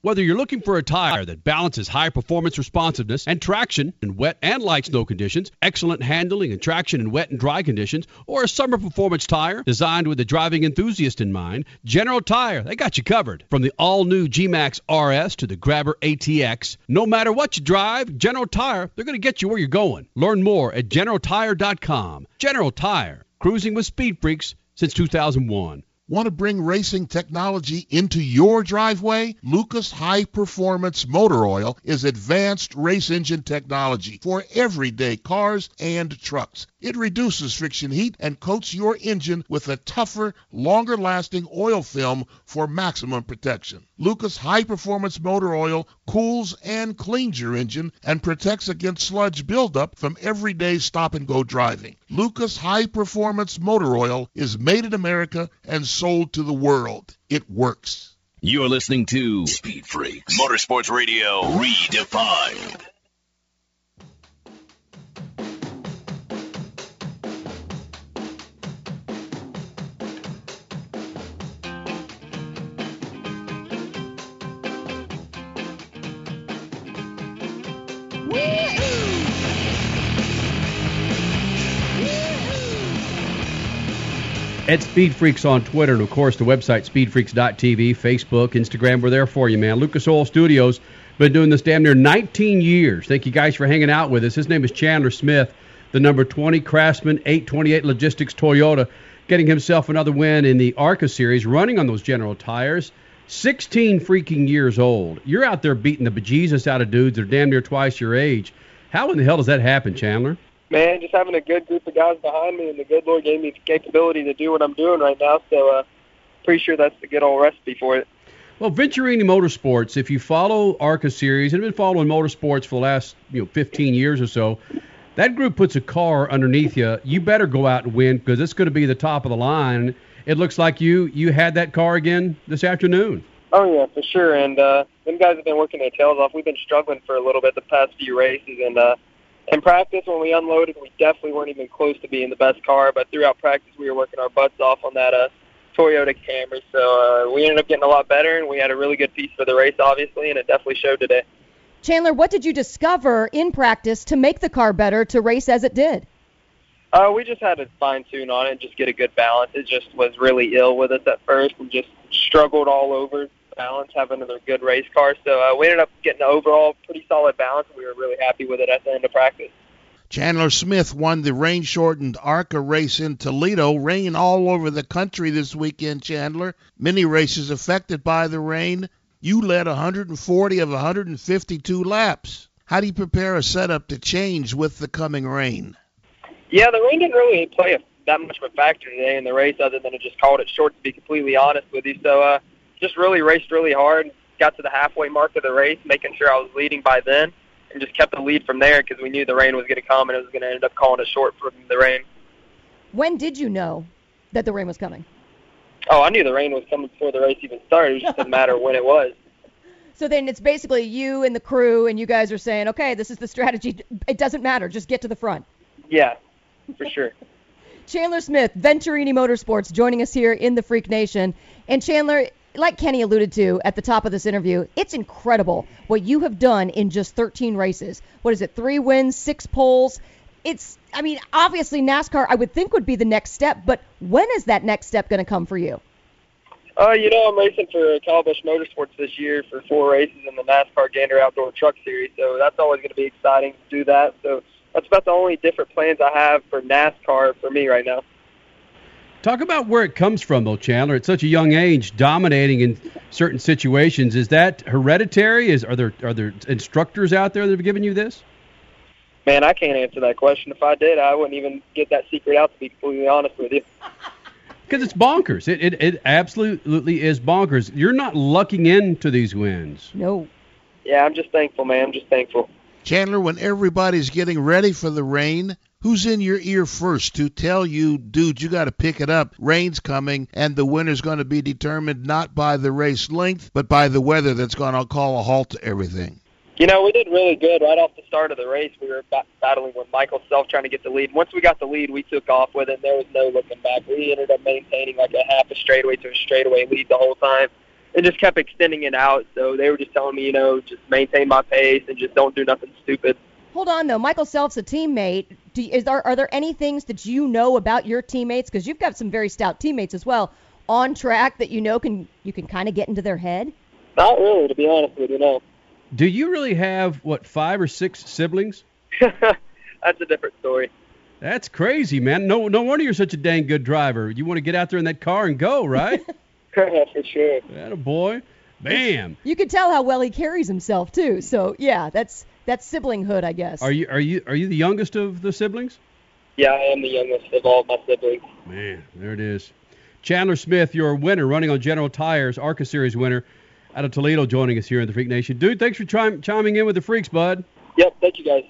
Whether you're looking for a tire that balances high performance responsiveness and traction in wet and light snow conditions, excellent handling and traction in wet and dry conditions, or a summer performance tire designed with the driving enthusiast in mind, General Tire, they got you covered. From the all new G-Max RS to the Grabber ATX, no matter what you drive, General Tire, they're going to get you where you're going. Learn more at generaltire.com. General Tire, cruising with speed freaks since 2001. Want to bring racing technology into your driveway? Lucas High Performance Motor Oil is advanced race engine technology for everyday cars and trucks. It reduces friction heat and coats your engine with a tougher, longer lasting oil film for maximum protection. Lucas High Performance Motor Oil cools and cleans your engine and protects against sludge buildup from everyday stop and go driving. Lucas High Performance Motor Oil is made in America and sold to the world. It works. You're listening to Speed Freaks Motorsports Radio Redefined. At Speed Freaks on Twitter, and of course the website speedfreaks.tv, Facebook, Instagram. We're there for you, man. Lucas Oil Studios been doing this damn near 19 years. Thank you guys for hanging out with us. His name is Chandler Smith, the number 20 Craftsman 828 Logistics Toyota, getting himself another win in the ARCA series, running on those General tires. 16 freaking years old. You're out there beating the bejesus out of dudes that are damn near twice your age. How in the hell does that happen, Chandler? Man, just having a good group of guys behind me, and the good Lord gave me the capability to do what I'm doing right now. So, uh, pretty sure that's the good old recipe for it. Well, Venturini Motorsports, if you follow ARCA Series and have been following motorsports for the last you know 15 years or so, that group puts a car underneath you. You better go out and win because it's going to be the top of the line. It looks like you you had that car again this afternoon. Oh yeah, for sure. And uh, them guys have been working their tails off. We've been struggling for a little bit the past few races, and uh, in practice when we unloaded, we definitely weren't even close to being the best car. But throughout practice, we were working our butts off on that uh, Toyota Camry. So uh, we ended up getting a lot better, and we had a really good piece for the race, obviously, and it definitely showed today. Chandler, what did you discover in practice to make the car better to race as it did? Uh, we just had to fine tune on it and just get a good balance. It just was really ill with us at first and just struggled all over balance, having another good race car. So uh, we ended up getting an overall pretty solid balance. We were really happy with it at the end of practice. Chandler Smith won the rain shortened ARCA race in Toledo. Rain all over the country this weekend, Chandler. Many races affected by the rain. You led 140 of 152 laps. How do you prepare a setup to change with the coming rain? Yeah, the rain didn't really play a, that much of a factor today in the race, other than it just called it short. To be completely honest with you, so uh, just really raced really hard. Got to the halfway mark of the race, making sure I was leading by then, and just kept the lead from there because we knew the rain was going to come and it was going to end up calling it short from the rain. When did you know that the rain was coming? Oh, I knew the rain was coming before the race even started. It just didn't matter when it was. So then it's basically you and the crew, and you guys are saying, okay, this is the strategy. It doesn't matter. Just get to the front. Yeah, for sure. Chandler Smith, Venturini Motorsports, joining us here in the Freak Nation. And Chandler, like Kenny alluded to at the top of this interview, it's incredible what you have done in just 13 races. What is it? Three wins, six poles. It's, I mean, obviously NASCAR, I would think would be the next step, but when is that next step going to come for you? Uh, you know, I'm racing for Kyle Busch Motorsports this year for four races in the NASCAR Gander Outdoor Truck Series, so that's always going to be exciting to do that. So that's about the only different plans I have for NASCAR for me right now. Talk about where it comes from, though, Chandler. At such a young age, dominating in certain situations. Is that hereditary? Is are there are there instructors out there that have given you this? Man, I can't answer that question. If I did, I wouldn't even get that secret out. To be completely honest with you. Because it's bonkers. It, it it absolutely is bonkers. You're not lucking into these wins. No. Yeah, I'm just thankful, man. I'm just thankful. Chandler, when everybody's getting ready for the rain, Who's in your ear first to tell you, dude, you got to pick it up? Rain's coming, and the winner's going to be determined not by the race length, but by the weather that's going to call a halt to everything. You know, we did really good right off the start of the race. We were ba- battling with Michael Self trying to get the lead. Once we got the lead, we took off with it. There was no looking back. We ended up maintaining like a half a straightaway to a straightaway lead the whole time, and just kept extending it out. So they were just telling me, you know, just maintain my pace and just don't do nothing stupid. Hold on though, Michael Self's a teammate. Do, is there are there any things that you know about your teammates? Because you've got some very stout teammates as well on track that you know can you can kind of get into their head. Not really, to be honest with you. No, Do you really have what five or six siblings? that's a different story. That's crazy, man. No, no wonder you're such a dang good driver. You want to get out there in that car and go, right? yeah, For sure. That a boy. Bam. You can tell how well he carries himself too. So yeah, that's that's siblinghood, I guess. Are you are you are you the youngest of the siblings? Yeah, I am the youngest of all my siblings. Man, there it is. Chandler Smith, your winner, running on General Tires, ARCA Series winner, out of Toledo, joining us here in the Freak Nation. Dude, thanks for chim- chiming in with the Freaks, bud. Yep, thank you guys.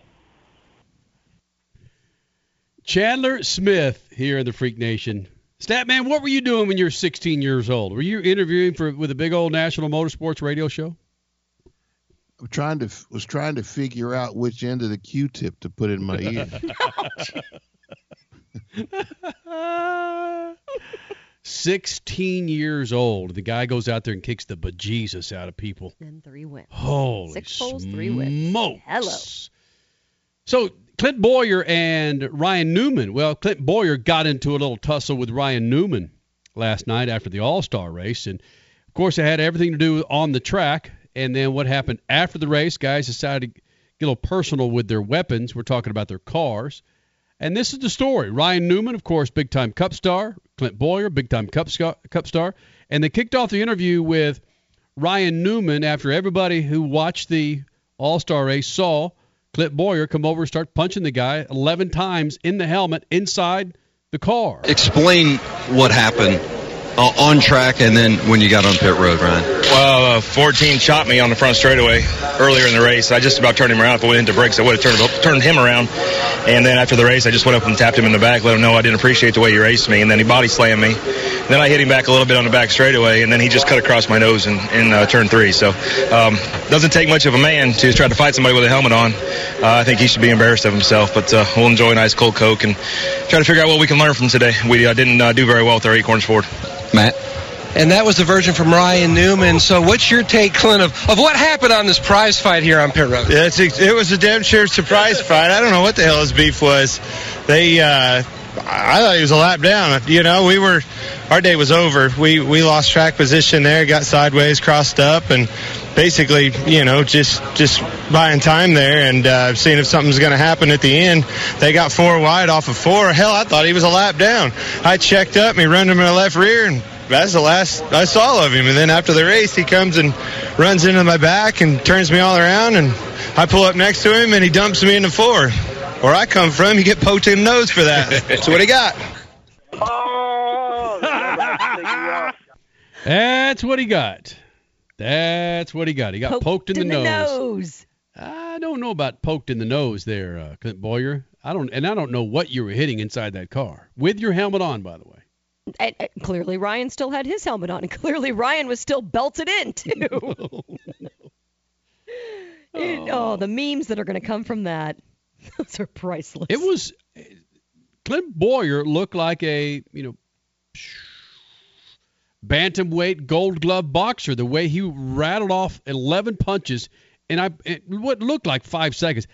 Chandler Smith here in the Freak Nation. Statman, what were you doing when you were 16 years old? Were you interviewing for with a big old national motorsports radio show? I'm trying to was trying to figure out which end of the Q-tip to put in my ear. 16 years old. The guy goes out there and kicks the bejesus out of people. And three wins. Holy Six poles, three wins. smokes. Hello. So Clint Bowyer and Ryan Newman. Well, Clint Bowyer got into a little tussle with Ryan Newman last night after the All Star race, and of course it had everything to do on the track. And then what happened after the race? Guys decided to get a little personal with their weapons. We're talking about their cars. And this is the story. Ryan Newman, of course, big time Cup star. Clint Bowyer, big time Cup, cup star. And they kicked off the interview with Ryan Newman after everybody who watched the All Star race saw Clint Bowyer come over and start punching the guy 11 times in the helmet inside the car. Explain what happened on track and then when you got on pit road, Ryan. Well, uh, 14 shot me on the front straightaway earlier in the race. I just about turned him around. If I went into brakes, I would have turned, turned him around. And then after the race, I just went up and tapped him in the back, let him know I didn't appreciate the way he raced me. And then he body slammed me. Then I hit him back a little bit on the back straightaway, and then he just cut across my nose in, in uh, turn three. So um, doesn't take much of a man to try to fight somebody with a helmet on. Uh, I think he should be embarrassed of himself, but uh, we'll enjoy a nice cold Coke and try to figure out what we can learn from today. We uh, didn't uh, do very well with our acorns corners forward. Matt? And that was the version from Ryan Newman. So, what's your take, Clint, of, of what happened on this prize fight here on pit road? Yeah, it's, it was a damn sure surprise fight. I don't know what the hell his beef was. They, uh, I thought he was a lap down. You know, we were, our day was over. We we lost track position there, got sideways, crossed up, and basically, you know, just just buying time there and uh, seeing if something's going to happen at the end. They got four wide off of four. Hell, I thought he was a lap down. I checked up, and he run him in the left rear, and that's the last I saw of him. And then after the race, he comes and runs into my back and turns me all around, and I pull up next to him, and he dumps me in the floor. Where I come from, you get poked in the nose for that. That's what he got. Oh, That's what he got. That's what he got. He got poked, Poked in, in the, the nose. nose. I don't know about poked in the nose there, uh, Clint Bowyer. I don't, and I don't know what you were hitting inside that car with your helmet on, by the way. And, and clearly Ryan still had his helmet on, and clearly Ryan was still belted in too. It- oh, the memes that are going to come from that, those are priceless. It was Clint Bowyer looked like a you know bantamweight Gold Glove boxer. The way he rattled off 11 punches. And I, it, what looked like five seconds.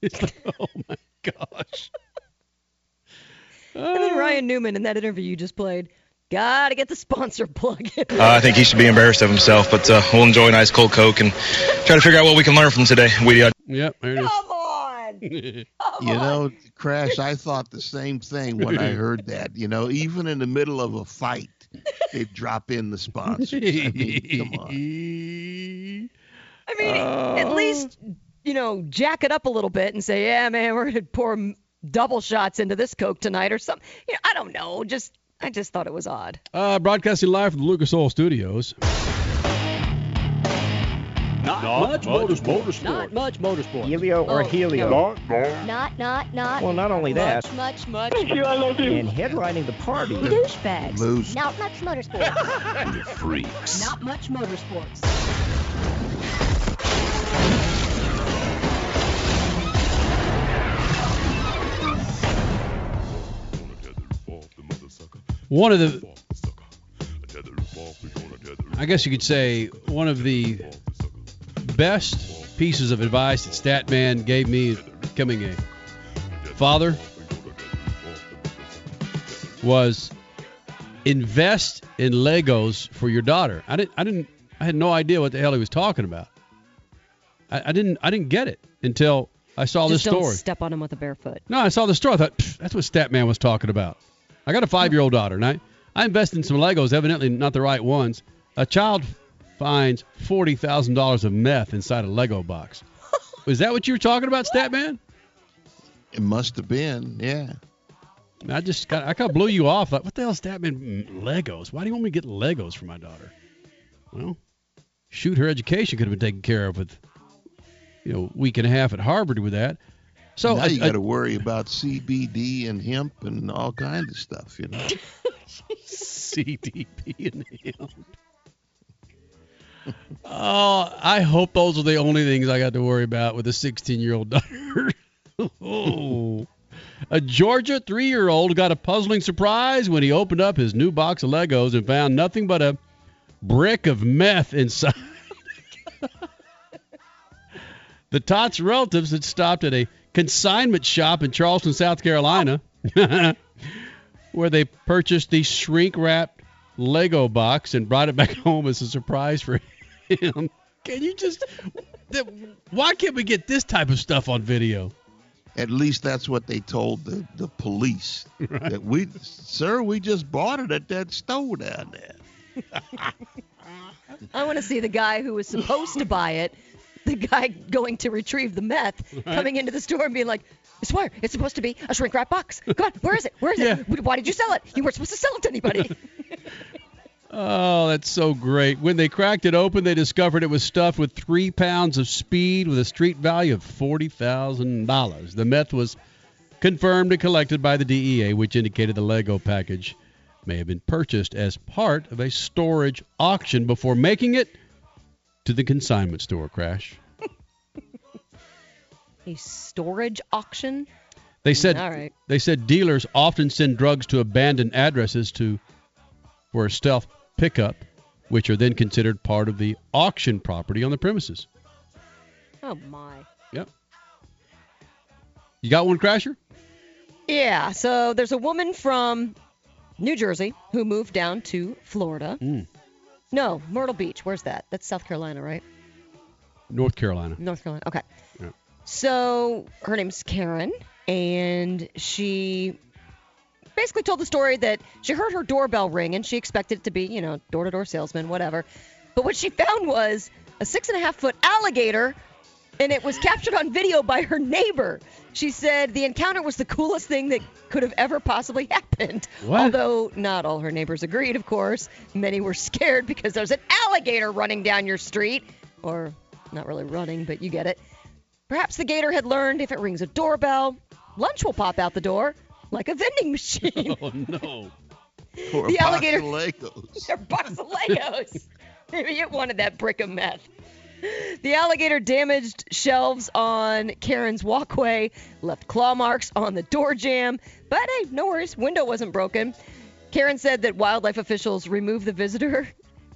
It's like, oh my gosh. And then Ryan Newman in that interview you just played, gotta get the sponsor plug in. Uh, I think he should be embarrassed of himself, but uh, we'll enjoy a nice cold Coke and try to figure out what we can learn from today. We uh, Yep, there it is. Come on. You know, Crash, I thought the same thing when I heard that. You know, even in the middle of a fight, they drop in the sponsors. I mean, come on. I mean, at least you know, jack it up a little bit and say, yeah, man, we're gonna pour double shots into this Coke tonight or something. You know, I don't know. Just I just thought it was odd. Uh, broadcasting live from the Lucas Oil Studios. Not, much, motorsports. Not much motorsports. Helio or Oh, Helio? no. Not, not, not. Well, not only that. Much, much, much. Thank you, I love you. And headlining the party. Douchebags. Loose. Not much motorsports. you Freaks. Not much motorsports. One of the, I guess you could say, one of the best pieces of advice that Statman gave me becoming a father was invest in Legos for your daughter. I didn't, I didn't, I had no idea what the hell he was talking about. I, I didn't, I didn't get it until I saw Just this don't story. step on him with a barefoot. No, I saw the story. I thought that's what Statman was talking about. I got a five-year-old daughter, and I, I invested in some Legos, evidently not the right ones. A child finds forty thousand dollars of meth inside a Lego box. Is that what you were talking about, Statman? It must have been, yeah. I just got, I kind of blew you off. Like, what the hell, Statman? Mm, Legos? Why do you want me to get Legos for my daughter? Well, shoot, her education could have been taken care of with, you know, week and a half at Harvard with that. So now I- you got to worry about CBD and hemp and all kinds of stuff, you know. CDP and hemp. Oh, I hope those are the only things I got to worry about with a 16 year old daughter. oh. A Georgia three year old got a puzzling surprise when he opened up his new box of Legos and found nothing but a brick of meth inside. the Tots relatives had stopped at a consignment shop in Charleston, South Carolina, where they purchased the shrink wrapped Lego box and brought it back home as a surprise for him. Can you just. th- Why can't we get this type of stuff on video? At least that's what they told the, the police. That we, sir, we just bought it at that store down there. I want to see the guy who was supposed to buy it, the guy going to retrieve the meth, Right. coming into the store and being like, I swear, it's supposed to be a shrink wrap box. Come on, where is it? Where is it? Why did you sell it? You weren't supposed to sell it to anybody. Oh, that's so great. When they cracked it open, they discovered it was stuffed with three pounds of speed with a street value of $40,000. The meth was confirmed and collected by the DEA, which indicated the Lego package may have been purchased as part of a storage auction before making it to the consignment store, Crash. A storage auction? They said All right. they said dealers often send drugs to abandoned addresses to for a stealth pickup, which are then considered part of the auction property on the premises. Oh, my. Yep. You got one, Crasher? Yeah, so there's a woman from New Jersey who moved down to Florida. Mm. No, Myrtle Beach. Where's that? That's South Carolina, right? North Carolina. North Carolina. Okay. Yeah. So her name's Karen, and she basically told the story that she heard her doorbell ring and she expected it to be, you know, door to door salesman, whatever. But what she found was a six and a half foot alligator, and it was captured on video by her neighbor. She said the encounter was the coolest thing that could have ever possibly happened. What? Although not all her neighbors agreed, of course. Many were scared because there's an alligator running down your street. Or not really running, but you get it. Perhaps the gator had learned if it rings a doorbell, lunch will pop out the door like a vending machine. Oh no. Or a The box alligator- of Legos. Or a box of Legos. Maybe it wanted that brick of meth. The alligator damaged shelves on Karen's walkway, left claw marks on the door jamb, but hey, no worries, window wasn't broken. Karen said that wildlife officials removed the visitor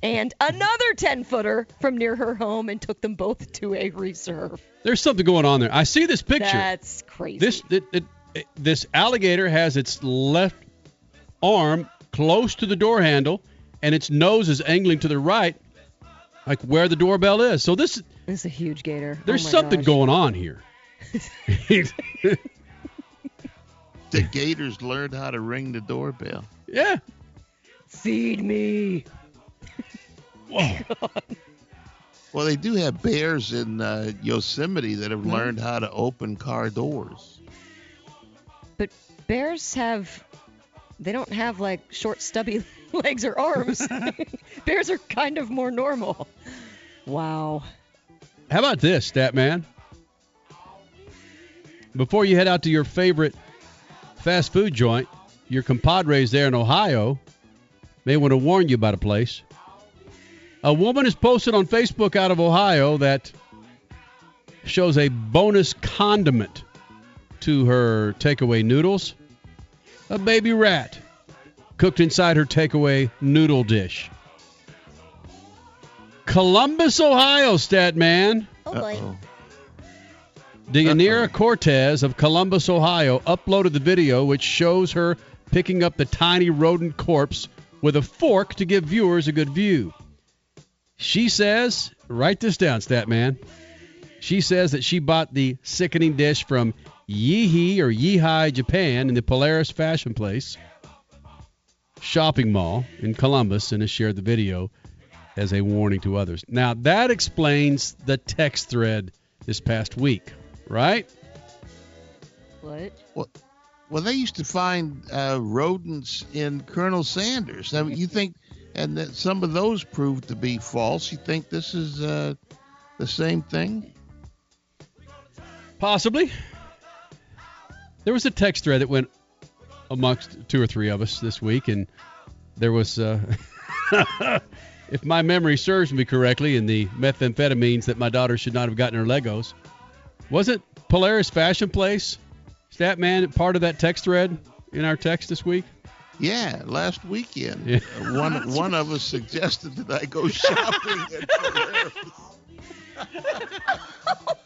and another 10 footer from near her home and took them both to a reserve. There's something going on there. I see this picture. That's crazy. This it, it, it- this alligator has its left arm close to the door handle, and its nose is angling to the right, like where the doorbell is. So this This is a huge gator. Oh there's my something gosh. going on here. The Gators learned how to ring the doorbell. Yeah. Feed me. Well, they do have bears in uh, Yosemite that have Hmm. learned how to open car doors. But bears have, they don't have like short, stubby legs or arms. bears are kind of more normal. Wow. How about this, stat man? Before you head out to your favorite fast food joint, your compadres there in Ohio may want to warn you about a place. A woman has posted on Facebook out of Ohio that shows a bonus condiment to her takeaway noodles a baby rat cooked inside her takeaway noodle dish. Columbus, Ohio, stat man. Oh boy. Deyanira Cortez of Columbus, Ohio, uploaded the video which shows her picking up the tiny rodent corpse with a fork to give viewers a good view. She says, write this down, stat man. She says that she bought the sickening dish from Yeehee or Yeehai, Japan, in the Polaris Fashion Place shopping mall in Columbus, and has shared the video as a warning to others. Now that explains the text thread this past week, right? What? Well, well they used to find uh, rodents in Colonel Sanders. I mean, you think, and that some of those proved to be false. You think this is uh, the same thing? Possibly. There was a text thread that went amongst two or three of us this week, and there was, uh, if my memory serves me correctly, in the methamphetamines that my daughter should not have gotten her Legos. Wasn't Polaris Fashion Place, Statman, part of that text thread in our text this week? Yeah, last weekend, Yeah. uh, one one of us suggested that I go shopping at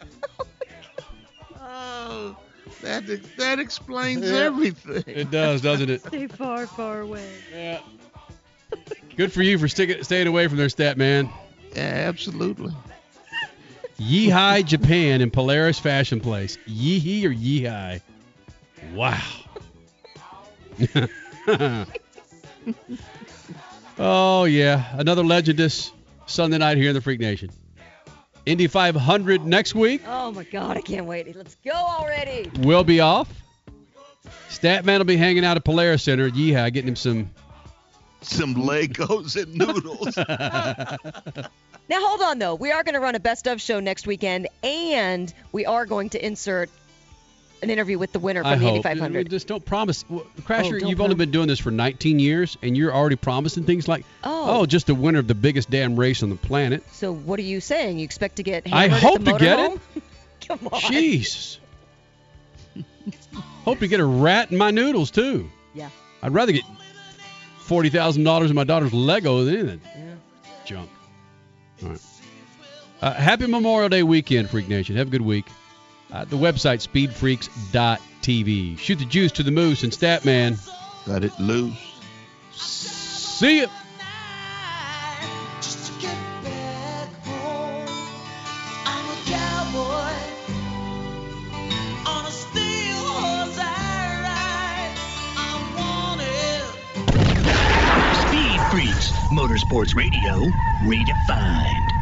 oh, that that explains Yeah. everything. It does, doesn't it? Stay far, far away. Yeah. Good for you for sticking, staying away from their stat man. Yeah, absolutely. Yeehai, Japan, in Polaris Fashion Place. Yeehee or Yeehai? Wow. oh yeah, another legend this Sunday night here in the Freak Nation. Indy 500 next week. Oh my God, I can't wait. Let's go already. We'll be off. Statman will be hanging out at Polaris Center. Yeehai, getting him some. Some Legos and noodles. Now hold on though. We are going to run a best of show next weekend, and we are going to insert an interview with the winner from I the hope. Indy 500. Just don't promise. Well, Crasher, Oh, don't you've only been doing this for 19 years, and you're already promising things like, Oh. just the winner of the biggest damn race on the planet. So what are you saying? You expect to get I hope at the to get it. Come on. Jesus. Hope to get a rat in my noodles too. Yeah. I'd rather get forty thousand dollars in my daughter's Lego than anything. Yeah. Junk. All right. Uh, happy Memorial Day weekend, Freak Nation. Have a good week. Uh, the website speedfreaks.tv. Shoot the juice to the moose and Statman. Got it loose. See ya. Speed Freaks, Motorsports Radio, redefined.